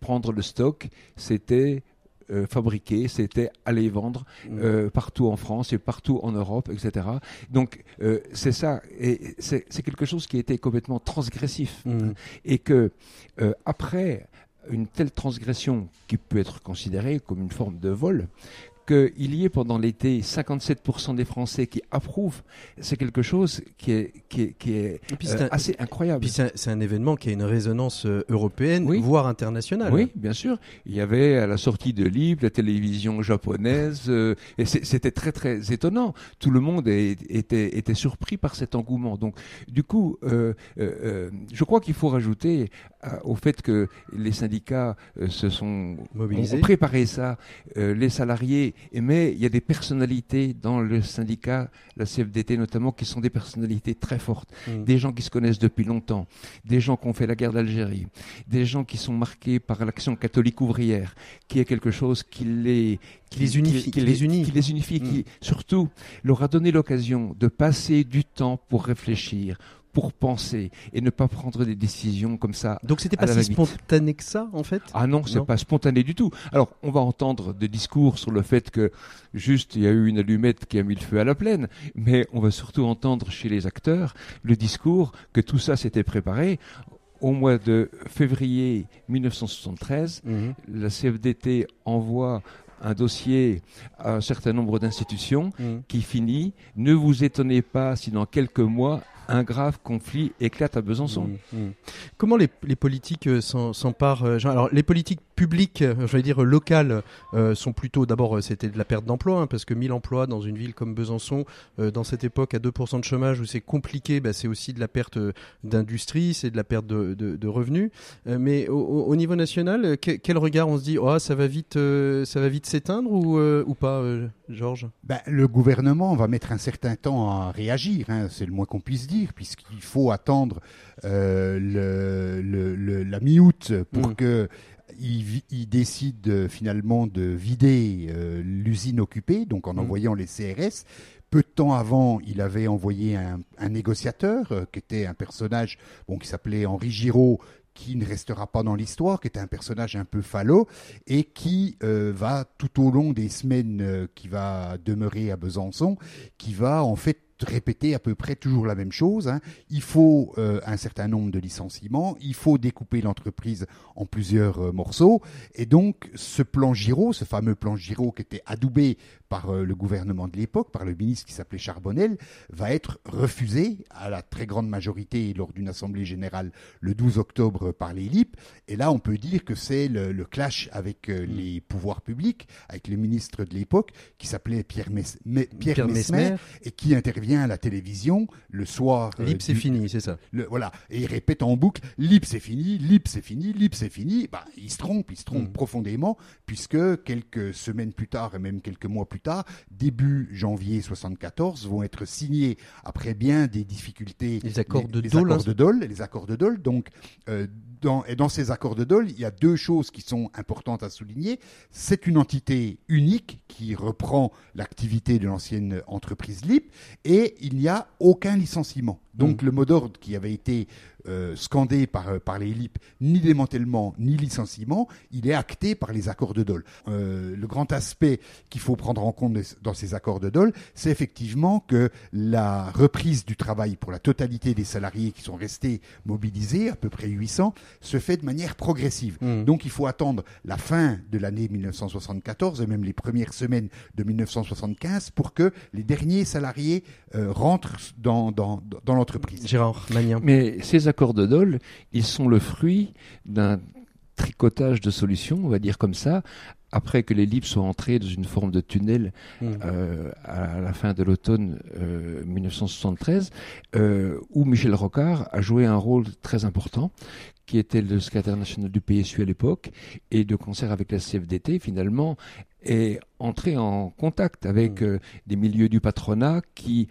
prendre le stock, c'était euh, fabriquer, c'était aller vendre euh, partout en France et partout en Europe, etc. Donc euh, c'est ça, et c'est quelque chose qui été complètement transgressif, Mm. et que euh, après une telle transgression qui peut être considérée comme une forme de vol, qu'il y ait pendant l'été 57% des Français qui approuvent, c'est quelque chose qui est, qui est, qui est Et puis euh, un- assez incroyable. Puis c'est un, événement qui a une résonance euh, européenne, Oui. voire internationale. Oui, bien sûr. Il y avait à la sortie de Libre la télévision japonaise, euh, et c'était très très étonnant. Tout le monde est- était, était surpris par cet engouement. Donc, du coup, euh, je crois qu'il faut rajouter au fait que les syndicats se sont Mobilisés. ont, préparé ça, les salariés, et mais il y a des personnalités dans le syndicat, la CFDT notamment, qui sont des personnalités très fortes, Mm. des gens qui se connaissent depuis longtemps, des gens qui ont fait la guerre d'Algérie, des gens qui sont marqués par l'action catholique ouvrière, qui est quelque chose qui les Qui les unifie, qui les unit. qui les unifie, Mm. qui surtout leur a donné l'occasion de passer du temps pour réfléchir, pour penser et ne pas prendre des décisions comme ça Donc c'était pas si spontané que ça, en fait? Ah non, c'est pas spontané du tout. Alors, on va entendre des discours sur le fait que juste il y a eu une allumette qui a mis le feu à la plaine, mais on va surtout entendre chez les acteurs le discours que tout ça s'était préparé. Au mois de février 1973, Mhm. la CFDT envoie un dossier à un certain nombre d'institutions Mhm. qui finit Ne vous étonnez pas si dans quelques mois un grave conflit éclate à Besançon. Mm, mm. Comment les, les politiques euh, s'en- s'emparent euh, Alors, les politiques publiques, euh, je vais dire locales, euh, sont plutôt d'abord, euh, c'était de la perte d'emploi, hein, parce que 1000 emplois dans une ville comme Besançon, euh, dans cette époque à 2% de chômage où c'est compliqué, bah, c'est aussi de la perte d'industrie, c'est de la perte de, de- de revenus. Euh, mais au, au- au niveau national, que- quel regard on se dit? Oh, ça va vite, euh, ça va vite s'éteindre ou, euh, ou pas, euh, Georges? Ben, le gouvernement va mettre un certain temps à réagir, hein, c'est le moins qu'on puisse dire, puisqu'il faut attendre euh, le, le- le- la mi-août pour Mm. que il, décide finalement de vider euh, l'usine occupée, donc en Mm. envoyant les CRS. Peu de temps avant, il avait envoyé un, un négociateur euh, qui était un personnage bon, qui s'appelait Henri Giraud, qui ne restera pas dans l'histoire, qui était un personnage un peu falot et qui euh, va tout au long des semaines euh, qui va demeurer à Besançon, qui va en fait répéter à peu près toujours la même chose. hein. Il faut euh, un certain nombre de licenciements, il faut découper l'entreprise en plusieurs euh, morceaux, et donc ce plan Giraud, ce fameux plan Giraud qui était adoubé par euh, le gouvernement de l'époque, par le ministre qui s'appelait Charbonnel, va être refusé à la très grande majorité lors d'une assemblée générale le 12 octobre par les LIP. Et là, on peut dire que c'est le, le clash avec euh, les pouvoirs publics, avec le ministre de l'époque qui s'appelait Pierre, Mes- Me- Pierre, Pierre Mesmer, Mesmer. et qui intervient à la télévision le soir. euh, Lip, c'est fini, c'est ça. le- voilà, et il répète en boucle Lip c'est fini, Lip c'est fini, Lip c'est fini. Bah, il se trompe, il se trompe Mm. profondément, puisque quelques semaines plus tard et même quelques mois plus tard, début janvier 74, vont être signés après bien des difficultés Les accords de les Dole, accords hein. de Dole, les accords de Dole. Donc, euh, dans, et dans ces accords de Dole, il y a deux choses qui sont importantes à souligner. C'est une entité unique qui reprend l'activité de l'ancienne entreprise LIP et il n'y a aucun licenciement. Donc le mot d'ordre qui avait été euh, scandé par, euh, par les LIP, ni démantèlement, ni licenciement, il est acté par les accords de Dole. Euh, le grand aspect qu'il faut prendre en compte dans ces accords de Dole, c'est effectivement que la reprise du travail pour la totalité des salariés qui sont restés mobilisés, à peu près 800, se fait de manière progressive. Mmh. Donc il faut attendre la fin de l'année 1974 et même les premières semaines de 1975 pour que les derniers salariés euh, rentrent dans, dans, dans l'entreprise. Gérard Magnien. Mais ces accords de Dole, ils sont le fruit d'un tricotage de solutions, on va dire comme ça, après que les LIP soient entrés dans une forme de tunnel Mmh. euh, à la fin de l'automne euh, 1973, euh, où Michel Rocard a joué un rôle très important, qui était le secrétaire national du PSU à l'époque, et de concert avec la CFDT, finalement, est entré en contact avec Mmh. euh, des milieux du patronat qui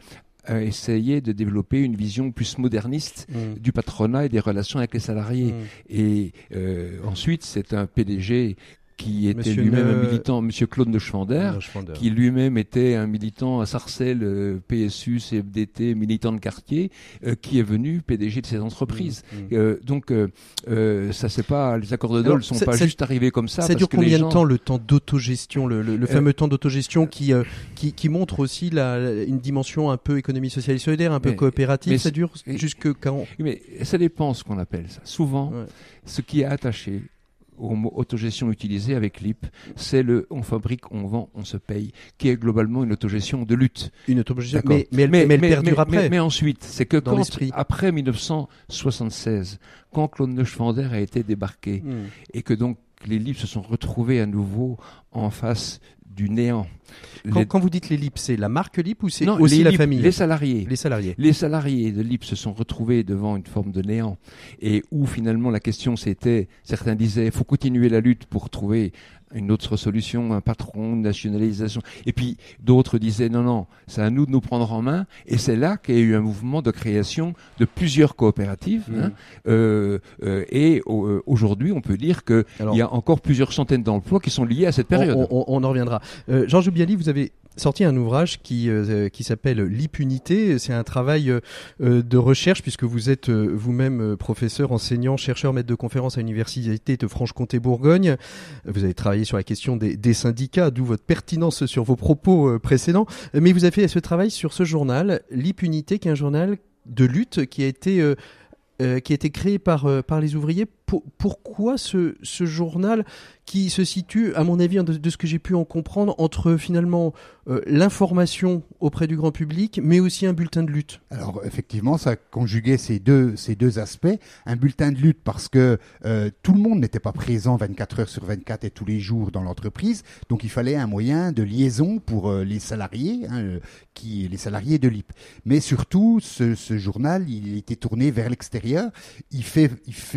euh, essayaient de développer une vision plus moderniste Mmh. du patronat et des relations avec les salariés. Mmh. Et euh, ensuite, c'est un PDG qui était lui-même Ne- un militant, Monsieur Claude Neuschwander, Schwander. qui lui-même était un militant à Sarcelles, euh, PSU, CFDT, militant de quartier, euh, qui est venu PDG de ces entreprises. Mmh. Euh, donc, euh, euh, ça c'est pas les accords de Dole sont pas juste arrivés comme ça. Ça parce dure que combien gens- de temps le temps d'autogestion, le, le- le fameux temps d'autogestion qui, euh, qui qui montre aussi la, une dimension un peu économie sociale et solidaire, un peu Mais- coopérative. mais ça dure jusque quand? Mais ça dépend ce qu'on appelle ça. Souvent, Ouais. ce qui est attaché au mot autogestion utilisé avec l'IP, c'est le on fabrique, on vend, on se paye, qui est globalement une autogestion de lutte. Une autogestion, mais, mais elle, mais elle perdure après. mais- ensuite, c'est que Dans quand, l'esprit. après 1976, quand Claude Neuschwander a été débarqué Mmh. et que donc les livres se sont retrouvés à nouveau en face du néant. Quand, Les- quand vous dites les LIP, c'est la marque LIP ou c'est aussi les la LIP, famille Les salariés. Les salariés. Les salariés de l'IP se sont retrouvés devant une forme de néant et où finalement la question c'était, certains disaient, il faut continuer la lutte pour trouver une autre solution, un patron, une nationalisation. Et puis d'autres disaient, non, non, c'est à nous de nous prendre en main. Et c'est là qu'il y a eu un mouvement de création de plusieurs coopératives. Mhm. hein. Euh, euh, et euh, aujourd'hui, on peut dire qu'il y a encore plusieurs centaines d'emplois qui sont liés à cette période. On, on- on en reviendra. Georges Oubiali, vous avez sorti un ouvrage qui, euh, qui s'appelle L'impunité. C'est un travail euh, de recherche puisque vous êtes euh, vous-même professeur, enseignant, chercheur, maître de conférence à l'université de Franche-Comté-Bourgogne. Vous avez travaillé sur la question des, syndicats, d'où votre pertinence sur vos propos euh, précédents. Mais vous avez fait ce travail sur ce journal, L'impunité, qui est un journal de lutte qui a été euh, euh, créé par les ouvriers. Pour- pourquoi ce, journal qui se situe, à mon avis, de, de ce que j'ai pu en comprendre, entre finalement euh, l'information auprès du grand public, mais aussi un bulletin de lutte? Alors effectivement, ça conjuguait ces deux, ces deux aspects. Un bulletin de lutte parce que euh, tout le monde n'était pas présent 24 heures sur 24 et tous les jours dans l'entreprise, donc il fallait un moyen de liaison pour euh, les salariés, hein, qui, les salariés de l'IP. Mais surtout, ce, journal, il était tourné vers l'extérieur. Il fait-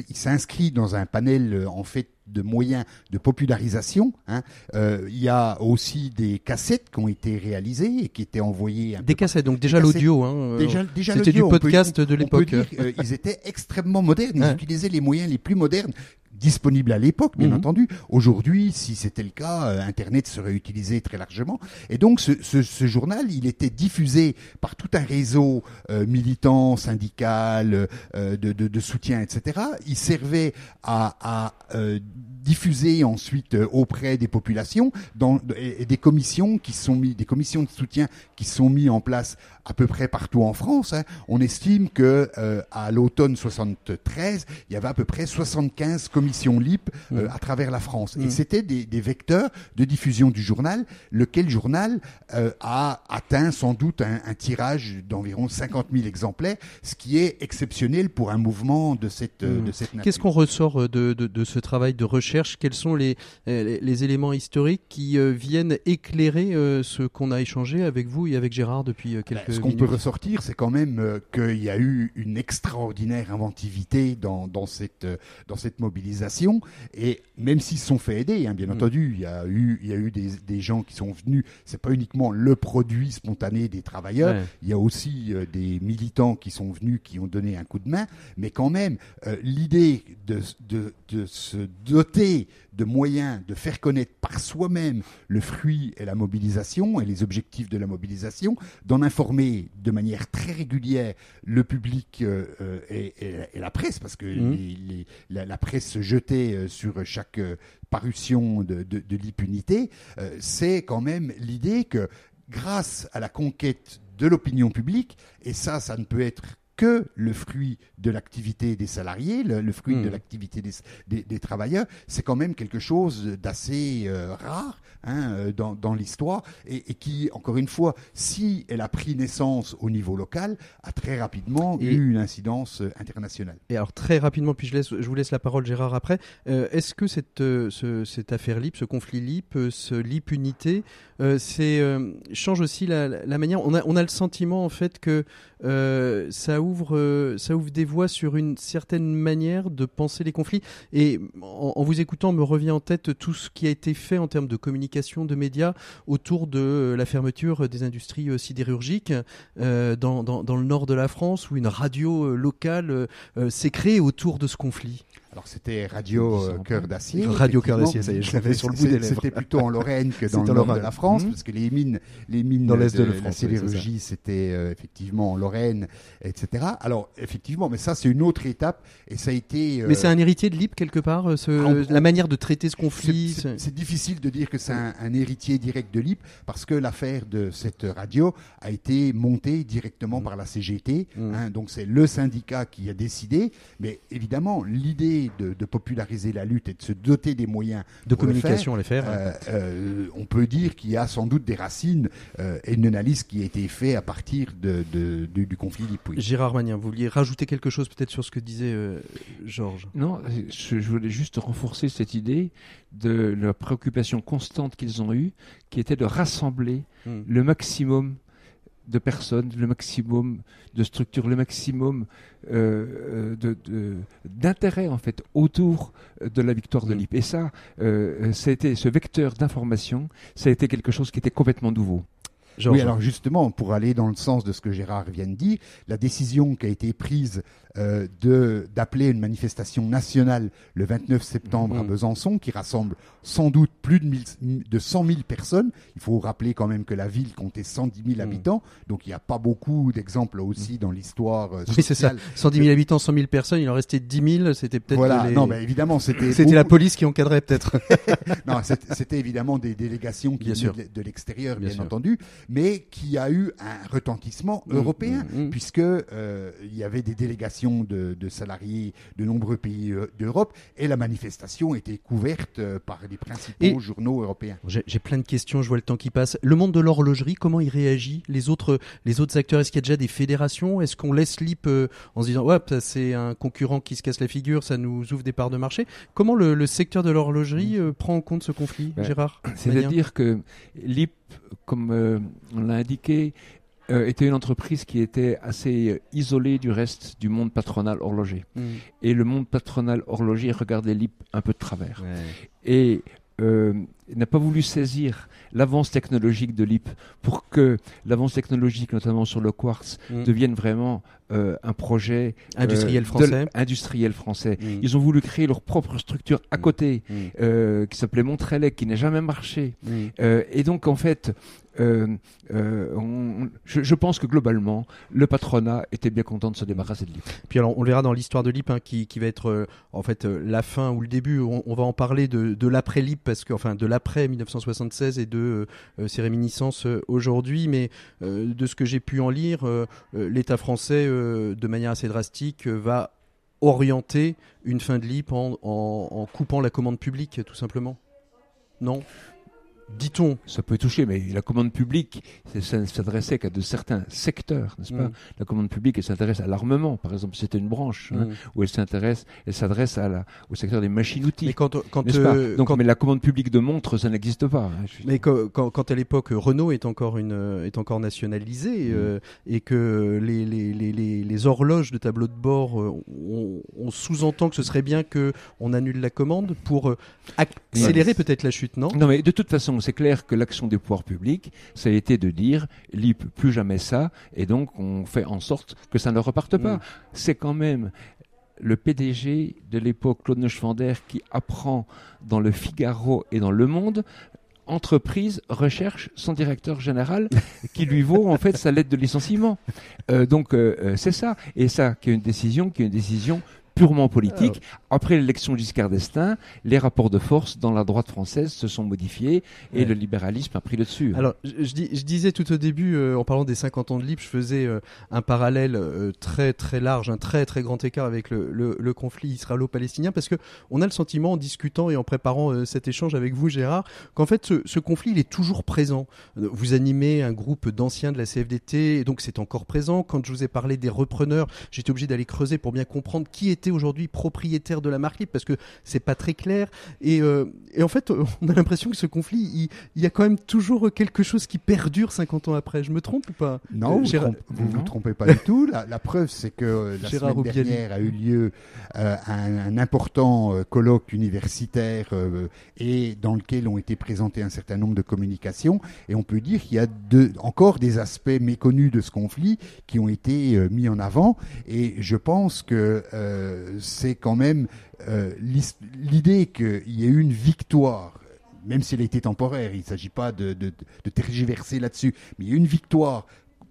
il s'inscrit dans un panel euh, en fait de moyens de popularisation. hein. Euh, il y a aussi des cassettes qui ont été réalisées et qui étaient envoyées. Un Des cassettes, donc déjà l'audio. Hein, euh, Déjà, déjà C'était du peut- podcast de l'époque. euh, ils étaient extrêmement modernes. Ils Hein. utilisaient les moyens les plus modernes disponibles à l'époque, bien Mhm. entendu. Aujourd'hui, si c'était le cas, euh, Internet serait utilisé très largement. Et donc, ce, ce- ce journal, il était diffusé par tout un réseau euh, militant, syndical, euh, de, de- de soutien, etc. Il servait à, à, diffuser ensuite auprès des populations dans, et, et des commissions qui sont mis, des commissions de soutien qui sont mis en place à peu près partout en France. hein. On estime que à l'automne 73, il y avait à peu près 75 commissions LIP euh, Mhm. à travers la France. Et c'était des, des vecteurs de diffusion du journal, lequel journal euh, a atteint sans doute un, un tirage d'environ 50 000 exemplaires, ce qui est exceptionnel pour un mouvement de cette, euh, Mhm. de cette nature. Qu'est-ce qu'on ressort euh, de, de, de ce travail de recherche? Quels sont les, euh, les, les éléments historiques qui euh, viennent éclairer euh, ce qu'on a échangé avec vous et avec Gérard depuis euh, quelques Ben, ce qu'on peut ressortir, c'est quand même euh, qu'il y a eu une extraordinaire inventivité dans, dans, cette, euh, dans cette mobilisation. Et même s'ils se sont fait aider, hein, bien Mm. entendu, il y a eu, il y a eu des, des gens qui sont venus. C'est pas uniquement le produit spontané des travailleurs. Ouais. Il y a aussi euh, des militants qui sont venus, qui ont donné un coup de main. Mais quand même, euh, l'idée de, de, de se doter de moyens de faire connaître par soi-même le fruit et la mobilisation et les objectifs de la mobilisation, d'en informer de manière très régulière le public euh, et, et- et la presse, parce que les- les- la, la presse se jetait euh, sur chaque euh, parution de l'impunité, euh, c'est quand même l'idée que grâce à la conquête de l'opinion publique, et ça, ça ne peut être que le fruit de l'activité des salariés, le, le fruit de l'activité des, des- des travailleurs, c'est quand même quelque chose d'assez euh, rare hein, euh, dans, dans l'histoire et, et qui, encore une fois, si elle a pris naissance au niveau local, a très rapidement Et- eu une incidence euh, internationale. Et alors très rapidement, puis je, laisse, je vous laisse la parole Gérard après, euh, est-ce que cette, euh, ce- cette affaire LIP, ce conflit LIP, ce LIP unité, c'est, euh, change aussi la, la manière, on a, on a le sentiment en fait que ça, ouvre, euh, ça ouvre des voies sur une certaine manière de penser les conflits. Et en, vous écoutant, me revient en tête tout ce qui a été fait en termes de communication, de médias, autour de euh, la fermeture des industries euh, sidérurgiques euh, dans, le nord de la France, où une radio euh, locale euh, euh, s'est créée autour de ce conflit. Alors c'était Radio euh, Cœur d'Acier. Radio Cœur d'Acier, ça y est, je l'avais sur le bout des lèvres. C'était plutôt en Lorraine que dans le nord de la France, Mhm. parce que les mines, les mines Dans l'est de la la France, oui, c'était euh, effectivement en Lorraine, etc. Alors effectivement, mais ça c'est une autre étape, et ça a été. euh, Mais c'est un héritier de LIP quelque part, ce- on- la manière de traiter ce conflit. c'est- difficile de dire que c'est un, un héritier direct de l'IP parce que l'affaire de cette radio a été montée directement Mm. par la CGT. Mm. hein, donc c'est le syndicat qui a décidé. Mais évidemment, l'idée de, de populariser la lutte et de se doter des moyens de pour le communication à les faire. euh, euh, on peut dire qu'il y a sans doute des racines euh, et une analyse qui a été faite à partir de, de- du, du conflit d'IP. oui. Gérard Magnien, vous vouliez rajouter quelque chose peut-être sur ce que disait euh, Georges? Non, je, je voulais juste renforcer cette idée de la préoccupation constante qu'ils ont eue, qui était de rassembler Hmm. le maximum de personnes, le maximum de structures, le maximum euh, de- de- d'intérêt en fait autour de la victoire de Mm. l'IP. Et ça, euh, ça a été ce vecteur d'information, ça a été quelque chose qui était complètement nouveau. Georges. Oui, alors justement, pour aller dans le sens de ce que Gérard vient de dire, la décision qui a été prise euh, de d'appeler une manifestation nationale le 29 septembre à Mhm. Besançon, qui rassemble sans doute plus de, 1000 de 100 000 personnes. Il faut rappeler quand même que la ville comptait 110 000 Mhm. habitants, donc il n'y a pas beaucoup d'exemples aussi dans l'histoire euh, Oui, c'est ça. sociale. 110 000 habitants, 100 000 personnes, il en restait 10 000, c'était peut-être Voilà, les- non, mais évidemment, c'était c'était la police qui encadrait peut-être. non, c'était évidemment des délégations qui Bien sûr. de l'extérieur, Bien entendu, mais qui a eu un retentissement Mm, européen, mm, mm. puisque euh, il y avait des délégations de, de salariés de nombreux pays euh, d'Europe, et la manifestation était couverte euh, par les principaux Et- journaux européens. J'ai plein de questions, je vois le temps qui passe. Le monde de l'horlogerie, comment il réagit? Les autres, les autres acteurs, est-ce qu'il y a déjà des fédérations? Est-ce qu'on laisse LIP euh, en se disant, ouais, c'est un concurrent qui se casse la figure, ça nous ouvre des parts de marché? Comment le, le secteur de l'horlogerie euh, prend en compte ce conflit, Ben, Gérard? C'est-à-dire que l'IP, comme euh, on l'a indiqué, euh, était une entreprise qui était assez euh, isolée du reste du monde patronal horloger. Mm. Et le monde patronal horloger regardait l'IP un peu de travers. Et euh, n'a pas voulu saisir l'avance technologique de l'IP pour que l'avance technologique, notamment sur le quartz, Mm. devienne vraiment euh, un projet euh, Industriel français. industriel français. Mm. Ils ont voulu créer leur propre structure à Mm. côté, euh, qui s'appelait Montrelec, qui n'a jamais marché. Et donc, en fait, euh, euh, on- je, je pense que globalement, le patronat était bien content de se débarrasser de l'IP. Puis alors, on le verra dans l'histoire de l'IP, hein, qui, qui va être euh, en fait la fin ou le début. On, on va en parler de, de l'après l'IP, parce que enfin de l'après 1976 et de euh, ses réminiscences euh, aujourd'hui. Mais euh, de ce que j'ai pu en lire, euh, euh, l'État français, euh, de manière assez drastique, euh, va orienter une fin de l'IP en- en coupant la commande publique, tout simplement. Non? Dit-on. Ça peut toucher, mais la commande publique, c'est- ça ne s'adressait qu'à de certains secteurs, n'est-ce pas Mm. La commande publique, elle s'intéresse à l'armement, par exemple. C'était une branche hein, Mm. où elle s'intéresse, elle s'adresse au secteur des machines-outils. Mais quand, euh, Donc, quand- mais la commande publique de montres, ça n'existe pas. hein, Mais quand, à l'époque Renault est encore une est encore nationalisé Mm. euh, et que les, les, les, les, les horloges de tableau de bord euh, on, on sous-entend que ce serait bien que on annule la commande pour accélérer peut-être la chute, non? Non, mais de toute façon, c'est clair que l'action des pouvoirs publics, ça a été de dire, l'IP, plus jamais ça, et donc on fait en sorte que ça ne reparte pas. Mm. C'est quand même le PDG de l'époque, Claude Neuschwander, qui apprend dans le Figaro et dans Le Monde entreprise recherche son directeur général qui lui vaut en fait sa lettre de licenciement. Euh, donc euh, euh, c'est ça et ça qui est une décision qui est une décision purement politique. Après l'élection Giscard d'Estaing, les rapports de force dans la droite française se sont modifiés et Ouais. le libéralisme a pris le dessus. Alors, je, je dis- je disais tout au début, euh, en parlant des 50 ans de Libre, je faisais euh, un parallèle euh, très très large, un très très grand écart avec le, le- le conflit israélo-palestinien, parce que on a le sentiment, en discutant et en préparant cet échange avec vous, Gérard, qu'en fait, ce, ce conflit, il est toujours présent. Vous animez un groupe d'anciens de la CFDT, et donc c'est encore présent. Quand je vous ai parlé des repreneurs, j'étais obligé d'aller creuser pour bien comprendre qui était aujourd'hui propriétaire de la marque Libre, parce que c'est pas très clair. Et, euh, et en fait, on a l'impression que ce conflit, il, il y a quand même toujours quelque chose qui perdure 50 ans après. Je me trompe ou pas? Non, Euh, vous, Gérard- vous vous trompez pas du tout. La, la preuve, c'est que euh, la Gérard semaine Roubiali. dernière a eu lieu euh, un, un important euh, colloque universitaire euh, et dans lequel ont été présentés un certain nombre de communications. Et on peut dire qu'il y a de- encore des aspects méconnus de ce conflit qui ont été euh, mis en avant. Et je pense que euh, c'est quand même euh, l'idée qu'il y ait eu une victoire même si elle a été temporaire, il ne s'agit pas de, tergiverser là-dessus, mais il y a une victoire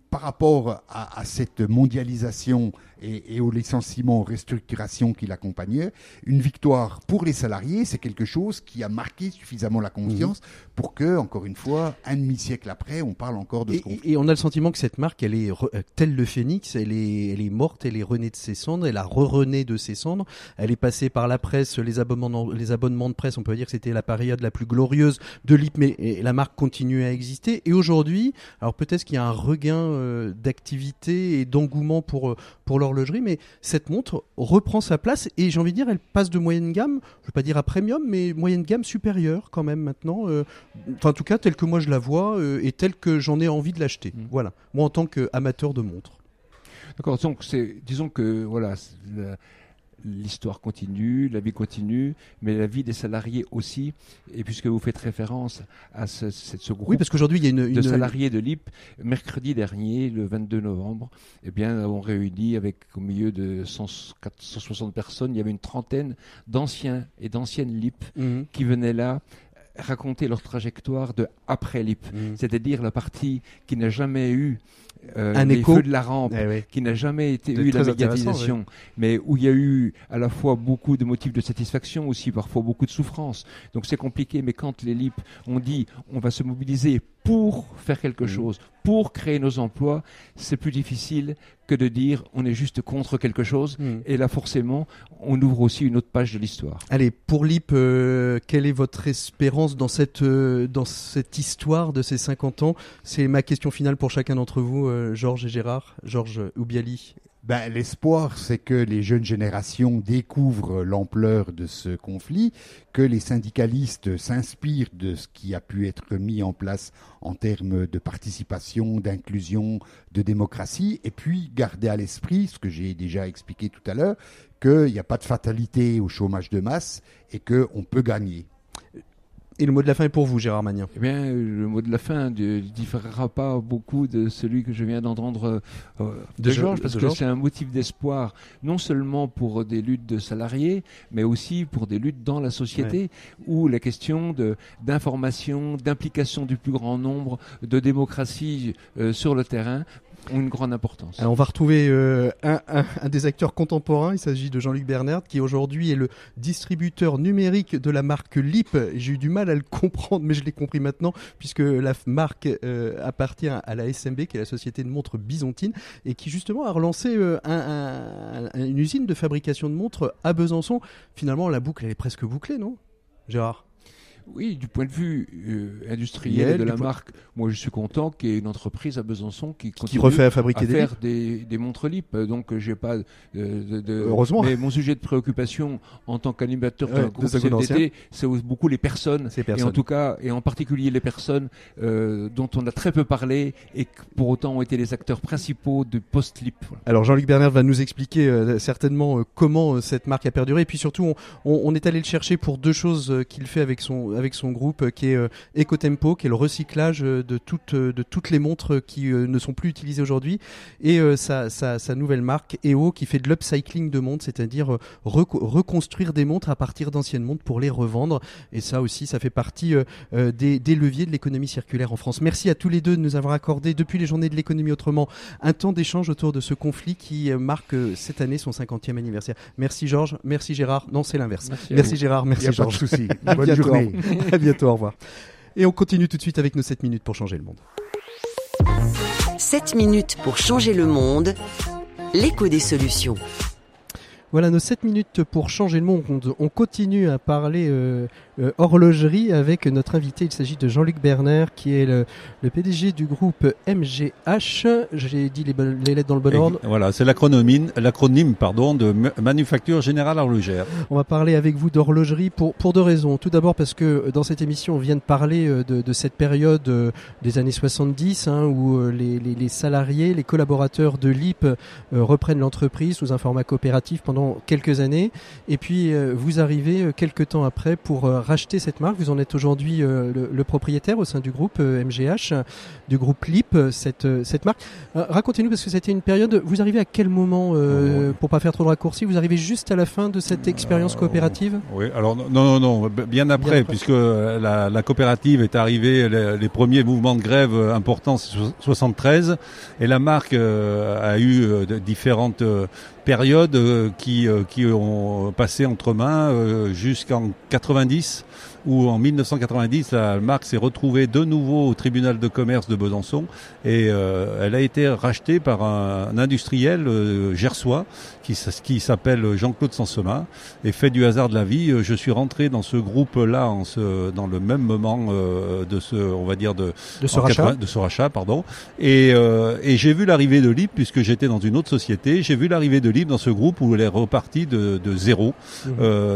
par rapport à cette mondialisation et, et au licenciement, aux restructurations qui l'accompagnaient, une victoire pour les salariés, c'est quelque chose qui a marqué suffisamment la conscience pour que, encore une fois, un demi-siècle après, on parle encore de ce et, conflit. et on a le sentiment que cette marque, elle est euh, telle le phénix, elle est, elle est morte, elle est renée de ses cendres, elle a re-rené de ses cendres. Elle est passée par la presse, les abonnements, les abonnements de presse. On peut dire que c'était la période la plus glorieuse de l'IP, mais et la marque continue à exister. Et aujourd'hui, alors peut-être qu'il y a un regain euh, d'activité et d'engouement pour euh, pour l'horlogerie, mais cette montre reprend sa place et j'ai envie de dire, elle passe de moyenne gamme, je vais pas dire à premium, mais moyenne gamme supérieure quand même maintenant. euh, Enfin, en tout cas, telle que moi je la vois euh, et telle que j'en ai envie de l'acheter. Mm. Voilà. Moi, en tant qu'amateur de montres. D'accord. Donc c'est, disons que voilà, la- l'histoire continue, la vie continue, mais la vie des salariés aussi. Et puisque vous faites référence à ce, ce- ce groupe Oui, parce qu'aujourd'hui, il y a une. de salariés de l'IP, mercredi dernier, le 22 novembre, eh bien, nous avons réuni avec au milieu de 100 160 personnes, il y avait une trentaine d'anciens et d'anciennes LIP Mhm. qui venaient là raconter leur trajectoire de après LIP, Mhm. c'est-à-dire la partie qui n'a jamais eu euh, Un les écho. feux de la rampe, Eh qui n'a jamais été eu la médiatisation, mais où il y a eu à la fois beaucoup de motifs de satisfaction, aussi parfois beaucoup de souffrance. Donc c'est compliqué, mais quand les LIP ont dit on va se mobiliser pour faire quelque Mhm. chose, pour créer nos emplois, c'est plus difficile que de dire on est juste contre quelque chose. Mhm. Et là, forcément, on ouvre aussi une autre page de l'histoire. Allez, pour l'IP, euh, quelle est votre espérance dans cette, euh, dans cette histoire de ces 50 ans? C'est ma question finale pour chacun d'entre vous, euh, Georges et Gérard. Georges Oubiali. Ben, L'espoir, c'est que les jeunes générations découvrent l'ampleur de ce conflit, que les syndicalistes s'inspirent de ce qui a pu être mis en place en termes de participation, d'inclusion, de démocratie, et puis garder à l'esprit, ce que j'ai déjà expliqué tout à l'heure, qu'il n'y a pas de fatalité au chômage de masse et qu'on peut gagner. Et le mot de la fin est pour vous, Gérard Magnin. Eh bien, le mot de la fin ne différera pas beaucoup de celui que je viens d'entendre euh, de, Georges, parce de que c'est un motif d'espoir, non seulement pour des luttes de salariés, mais aussi pour des luttes dans la société, où la question d'information, d'implication du plus grand nombre, de démocratie euh, sur le terrain ont une grande importance. Alors on va retrouver euh, un, des acteurs contemporains, il s'agit de Jean-Luc Bernard, qui aujourd'hui est le distributeur numérique de la marque LIP. J'ai eu du mal à le comprendre, mais je l'ai compris maintenant, puisque la marque euh, appartient à la SMB, qui est la société de montres byzantine, et qui justement a relancé euh, un- un- une usine de fabrication de montres à Besançon. Finalement, la boucle, elle est presque bouclée, non Gérard? Oui, du point de vue euh, industriel de la point- marque, moi je suis content qu'il y ait une entreprise à Besançon qui, Qui refait à fabriquer à des faire LIP des, des montres LIP. Donc euh, j'ai pas de, de- de- Heureusement. Mais mon sujet de préoccupation en tant qu'animateur Ouais, de CFDT, c'est beaucoup les personnes. Ces Et en personnes. tout cas, et en particulier les personnes euh, dont on a très peu parlé et qui pour autant ont été les acteurs principaux de post-LIP. Voilà. Alors Jean-Luc Bernard va nous expliquer euh, certainement euh, comment euh, cette marque a perduré et puis surtout on, on- on est allé le chercher pour deux choses euh, qu'il fait avec son avec son groupe qui est Ecotempo, qui est le recyclage de toutes de toutes les montres qui ne sont plus utilisées aujourd'hui, et sa, sa, sa, nouvelle marque EO qui fait de l'upcycling de montres, c'est-à-dire reconstruire des montres à partir d'anciennes montres pour les revendre. Et ça aussi, ça fait partie des, des leviers de l'économie circulaire en France. Merci à tous les deux de nous avoir accordé depuis les journées de l'économie autrement un temps d'échange autour de ce conflit qui marque cette année son 50e anniversaire. Merci Georges, merci Gérard. Non, c'est l'inverse. Merci, Gérard, merci Georges. Pas de souci. Bonne journée. à bientôt, au revoir. Et on continue tout de suite avec nos 7 minutes pour changer le monde. 7 minutes pour changer le monde. L'écho des solutions. Voilà nos 7 minutes pour changer le monde. On continue à parler euh, euh, horlogerie avec notre invité. Il s'agit de Jean-Luc Berner qui est le, PDG du groupe MGH. J'ai dit les, les, lettres dans le bon ordre. Voilà, c'est l'acronyme, pardon, de Manufacture Générale Horlogère. On va parler avec vous d'horlogerie pour, pour deux raisons. Tout d'abord parce que euh, dans cette émission, on vient de parler de, de cette période des années 70 hein, où les, les, les, salariés, les collaborateurs de l'IP reprennent l'entreprise sous un format coopératif pendant quelques années. Et puis euh, vous arrivez euh, quelques temps après pour euh, racheter cette marque. Vous en êtes aujourd'hui le, propriétaire au sein du groupe MGH, du groupe LIP, cette, cette marque. Racontez-nous parce que c'était une période. Vous arrivez à quel moment, oh, pour pas faire trop de raccourcis, vous arrivez juste à la fin de cette expérience coopérative? Oui, alors non, non, non, bien après, puisque la, coopérative est arrivée, les, premiers mouvements de grève importants, 73, et la marque a eu différentes périodes euh, qui, euh, qui ont passé entre mains euh, jusqu'en 90 où en 1990, la marque s'est retrouvée de nouveau au tribunal de commerce de Besançon et euh, elle a été rachetée par un, industriel euh, gersois qui, qui s'appelle Jean-Claude Sansemin et fait du hasard de la vie, euh, je suis rentré dans ce groupe-là en ce, dans le même moment euh, de ce, on va dire de, de ce rachat, de ce rachat, pardon. Et, euh, et j'ai vu l'arrivée de Lip puisque j'étais dans une autre société. J'ai vu l'arrivée de Lip dans ce groupe où elle est repartie de, de zéro, mmh.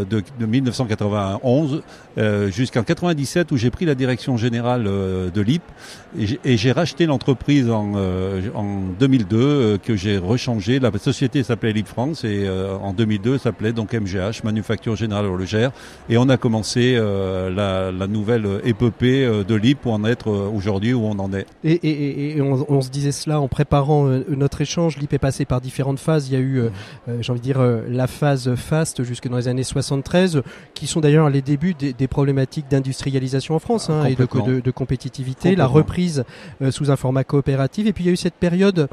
de, de 1991 euh, jusqu'en 97 où j'ai pris la direction générale euh, de l'IP et j'ai racheté l'entreprise en, euh, en 2002 que j'ai rechangé. La société s'appelait LIP France et en 2002 s'appelait donc MGH, Manufacture Générale Horlogère et on a commencé la, nouvelle épopée de l'IP pour en être aujourd'hui où on en est. Et, on, se disait cela en préparant notre échange. L'IP est passé par différentes phases. Il y a eu, j'ai envie de dire, la phase fast jusque dans les années 73, qui sont d'ailleurs les débuts des, des d'industrialisation en France hein, et de, de, compétitivité, la reprise euh, sous un format coopératif. Et puis il y a eu cette période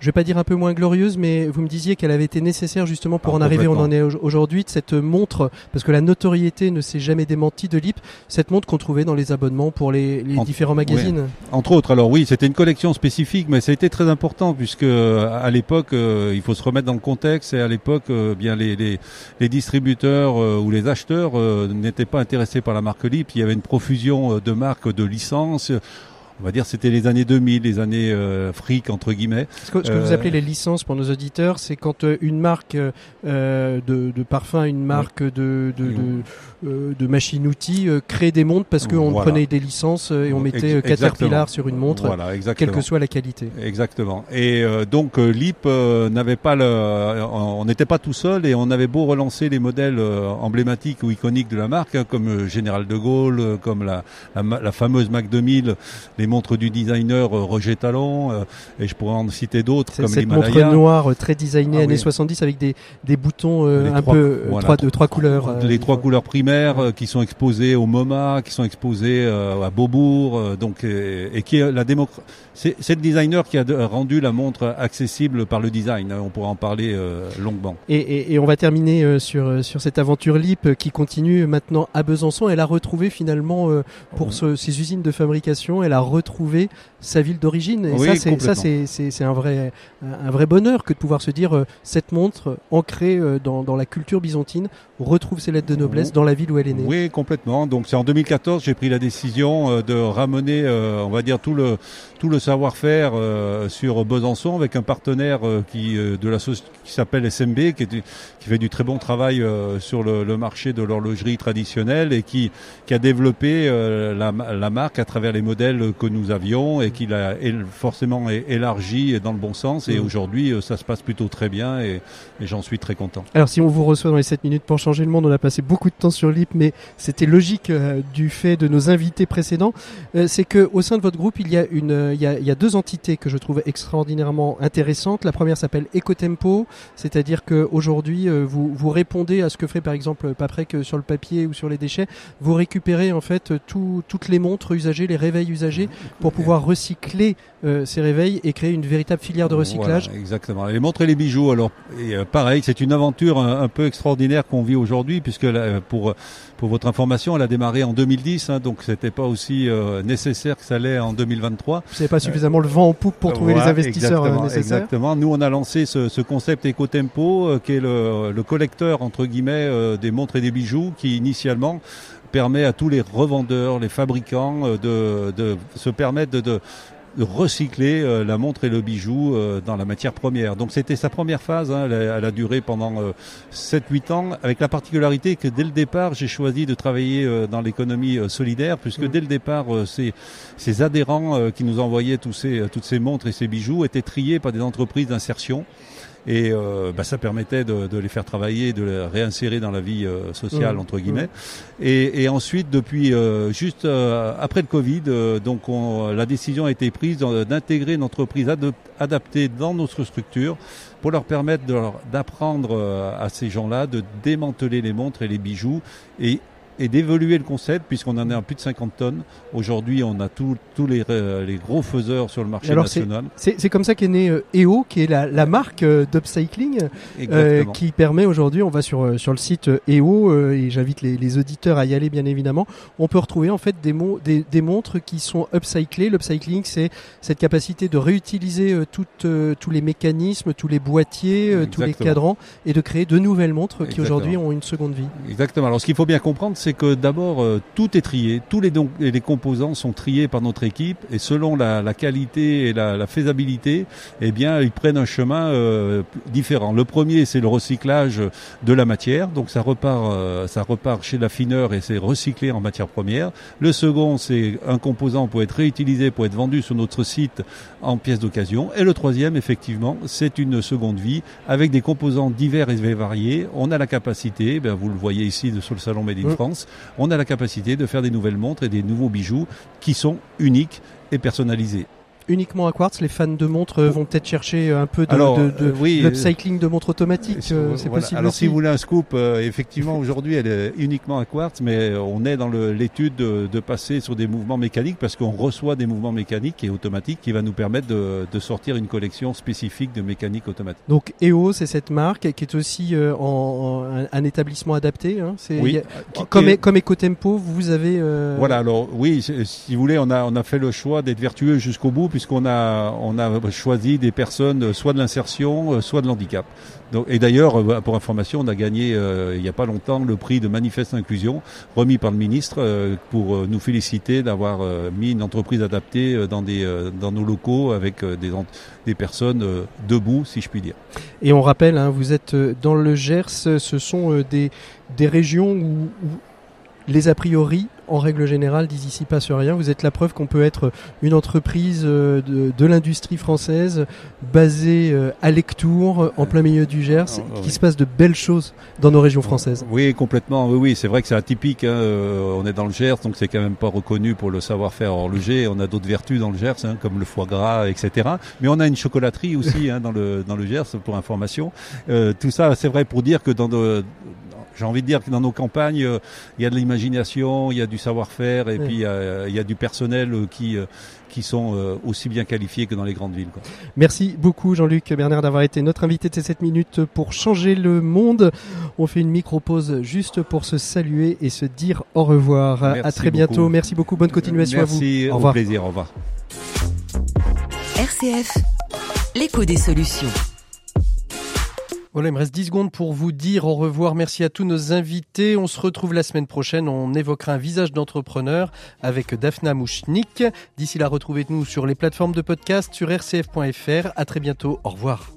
je vais pas dire un peu moins glorieuse, mais vous me disiez qu'elle avait été nécessaire justement pour ah, en arriver où on en est aujourd'hui, de cette montre, parce que la notoriété ne s'est jamais démentie de l'IP, cette montre qu'on trouvait dans les abonnements pour les, différents magazines. Entre autres, alors oui, c'était une collection spécifique, mais ça a été très important puisque euh, à l'époque, euh, il faut se remettre dans le contexte, et à l'époque, euh, bien les, les, les distributeurs ou les acheteurs n'étaient pas intéressés par la marque LIP. Il y avait une profusion de marques, de licences on va dire c'était les années 2000, les années euh, fric entre guillemets. Ce que, vous euh, appelez les licences pour nos auditeurs, c'est quand euh, une marque de, de, parfum, une marque de, de, de, de machine-outil crée des montres parce qu'on prenait des licences et on mettait Caterpillar sur une montre, voilà, quelle que soit la qualité. Exactement. Et donc l'IP n'avait pas le, on n'était pas tout seul et on avait beau relancer les modèles emblématiques ou iconiques de la marque, hein, comme Général de Gaulle, comme la, la, la fameuse Mac 2000, les montre du designer euh, Roger Talon, euh, et je pourrais en citer d'autres comme cette montre noire euh, très designée ah années 70 avec des, des boutons un peu trois, de trois couleurs. les trois couleurs primaires qui sont exposées au MoMA, qui sont exposées à Beaubourg, donc et, qui est la démocratie. C'est le designer qui a rendu la montre accessible par le design. On pourra en parler longuement. Et, et, et, on va terminer sur sur cette aventure LIP qui continue maintenant à Besançon. Elle a retrouvé finalement pour ce, ses usines de fabrication, elle a retrouver sa ville d'origine. Et ça, c'est ça, c'est un vrai un vrai bonheur que de pouvoir se dire euh, cette montre ancrée euh, dans, dans, la culture byzantine retrouve ses lettres de noblesse dans la ville où elle est née. Oui, complètement. Donc c'est en 2014 j'ai pris la décision euh, de ramener, on va dire tout le tout le savoir-faire sur Besançon avec un partenaire qui de la qui s'appelle SMB qui, est, qui fait du très bon travail sur le, le, marché de l'horlogerie traditionnelle et qui qui a développé la, la marque à travers les modèles que nous avions et qu'il a forcément élargi dans le bon sens. Et mmh. aujourd'hui, euh, ça se passe plutôt très bien et, j'en suis très content. Alors, si on vous reçoit dans les 7 minutes pour changer le monde, on a passé beaucoup de temps sur Lip, mais c'était logique euh, du fait de nos invités précédents. Euh, c'est que au sein de votre groupe, il y a une, euh, il y a, il y a deux entités que je trouve extraordinairement intéressantes. La première s'appelle Ecotempo, c'est-à-dire que aujourd'hui, euh, vous vous répondez à ce que ferait par exemple Paprec sur le papier ou sur les déchets. Vous récupérez en fait tout, toutes les montres usagées, les réveils usagés, pour pouvoir recycler euh, ces réveils et créer une véritable filière de recyclage. Voilà, exactement. Les montres et les bijoux, alors et, euh, pareil, c'est une aventure un, un peu extraordinaire qu'on vit aujourd'hui, puisque là, pour pour votre information, elle a démarré en 2010, hein, donc c'était pas aussi euh, nécessaire que ça l'est en 2023. Vous n'avez pas suffisamment le vent en poupe pour trouver Voilà, les investisseurs euh, exactement, nécessaires. Exactement. Nous, on a lancé ce, ce concept EcoTempo, euh, qui est le, le collecteur entre guillemets euh, des montres et des bijoux, qui initialement permet à tous les revendeurs, les fabricants de, de se permettre de recycler euh, la montre et le bijou euh, dans la matière première. Donc c'était sa première phase, hein, elle, a, elle a duré pendant euh, 7-8 ans, avec la particularité que dès le départ j'ai choisi de travailler euh, dans l'économie euh, solidaire, puisque Mm. dès le départ euh, ces, ces adhérents euh, qui nous envoyaient tous ces, toutes ces montres et ces bijoux étaient triés par des entreprises d'insertion. Et euh, bah, ça permettait de, de les faire travailler, de les réinsérer dans la vie euh, sociale Mmh, entre guillemets. Et, et ensuite, depuis euh, juste euh, après le Covid, euh, donc on- la décision a été prise d'intégrer une entreprise adaptée dans notre structure pour leur permettre d'apprendre à ces gens-là de démanteler les montres et les bijoux et et d'évoluer le concept puisqu'on en est à plus de 50 tonnes. Aujourd'hui, on a tous les, euh, les gros faiseurs sur le marché Alors, national. C'est comme ça qu'est né euh, EO, qui est la, la marque euh, d'upcycling, euh, qui permet aujourd'hui, on va sur, sur le site EO, euh, et j'invite les, les auditeurs à y aller bien évidemment, on peut retrouver en fait des, mo- des, des montres qui sont upcyclées. L'upcycling, c'est cette capacité de réutiliser toutes, tous les mécanismes, tous les boîtiers, tous les cadrans, et de créer de nouvelles montres qui aujourd'hui ont une seconde vie. Exactement. Alors, ce qu'il faut bien comprendre, c'est que d'abord, euh, tout est trié. Tous les, don- les composants sont triés par notre équipe et selon la, la qualité et la, la faisabilité, eh bien, ils prennent un chemin euh, différent. Le premier, c'est le recyclage de la matière. Donc, ça repart, euh, ça repart chez l'affineur et c'est recyclé en matière première. Le second, c'est un composant pour être réutilisé, pour être vendu sur notre site en pièces d'occasion. Et le troisième, effectivement, c'est une seconde vie avec des composants divers et variés. On a la capacité, ben, vous le voyez ici sur le salon Made in Mm. On a la capacité de faire des nouvelles montres et des nouveaux bijoux qui sont uniques et personnalisés. Uniquement à quartz, les fans de montres euh, vont peut-être chercher un peu de, Alors, de, de euh, oui, l'upcycling de montres automatiques. euh, c'est Voilà. possible Alors aussi. si vous voulez un scoop, euh, effectivement aujourd'hui elle est uniquement à quartz, mais euh, on est dans l'étude de, passer sur des mouvements mécaniques parce qu'on reçoit des mouvements mécaniques et automatiques qui va nous permettre de, sortir une collection spécifique de mécanique automatique. Donc EO, c'est cette marque qui est aussi euh, en, en- un, un établissement adapté. Hein. Oui. a- comme, E- comme Ecotempo, vous avez. euh, Voilà, alors oui, si vous voulez, on a, on a fait le choix d'être vertueux jusqu'au bout puisqu'on a, a choisi des personnes euh, soit de l'insertion, euh, soit de l'handicap. Et d'ailleurs, euh, pour information, on a gagné il n'y a pas longtemps le prix de Manifeste Inclusion remis par le ministre pour nous féliciter d'avoir mis une entreprise adaptée dans, nos locaux avec des, personnes debout, si je puis dire. Et on rappelle, hein, vous êtes dans le Gers, ce sont des, régions où les a priori, en règle générale, disent ici passe rien. Vous êtes la preuve qu'on peut être une entreprise euh, de, de l'industrie française basée euh, à Lectour, euh, en plein milieu du Gers, Ah, qui oui. se passe de belles choses dans nos régions françaises. Oui, complètement. Oui, oui, c'est vrai que c'est atypique. Hein. euh, on est dans le Gers, donc c'est quand même pas reconnu pour le savoir-faire horloger. On a d'autres vertus dans le Gers, hein, comme le foie gras, etc. Mais on a une chocolaterie aussi hein, dans le dans le Gers, pour information. Euh, tout ça, c'est vrai pour dire que dans de j'ai envie de dire que dans nos campagnes, euh, il y a de l'imagination, il y a du savoir-faire, et Oui. puis euh, il y a du personnel euh, qui qui sont aussi bien qualifiés que dans les grandes villes. Quoi. Merci beaucoup Jean-Luc Bernard d'avoir été notre invité de ces 7 minutes pour changer le monde. On fait une micro-pause juste pour se saluer et se dire au revoir. à Merci très bientôt. beaucoup. Merci beaucoup. Bonne continuation Merci, à vous. Au au revoir. plaisir, au revoir. RCF, l'écho des solutions. Voilà, il me reste 10 secondes pour vous dire au revoir. Merci à tous nos invités. On se retrouve la semaine prochaine. On évoquera un visage d'entrepreneur avec Daphna Mouchnik. D'ici là, retrouvez-nous sur les plateformes de podcast sur rcf.fr. À très bientôt. Au revoir.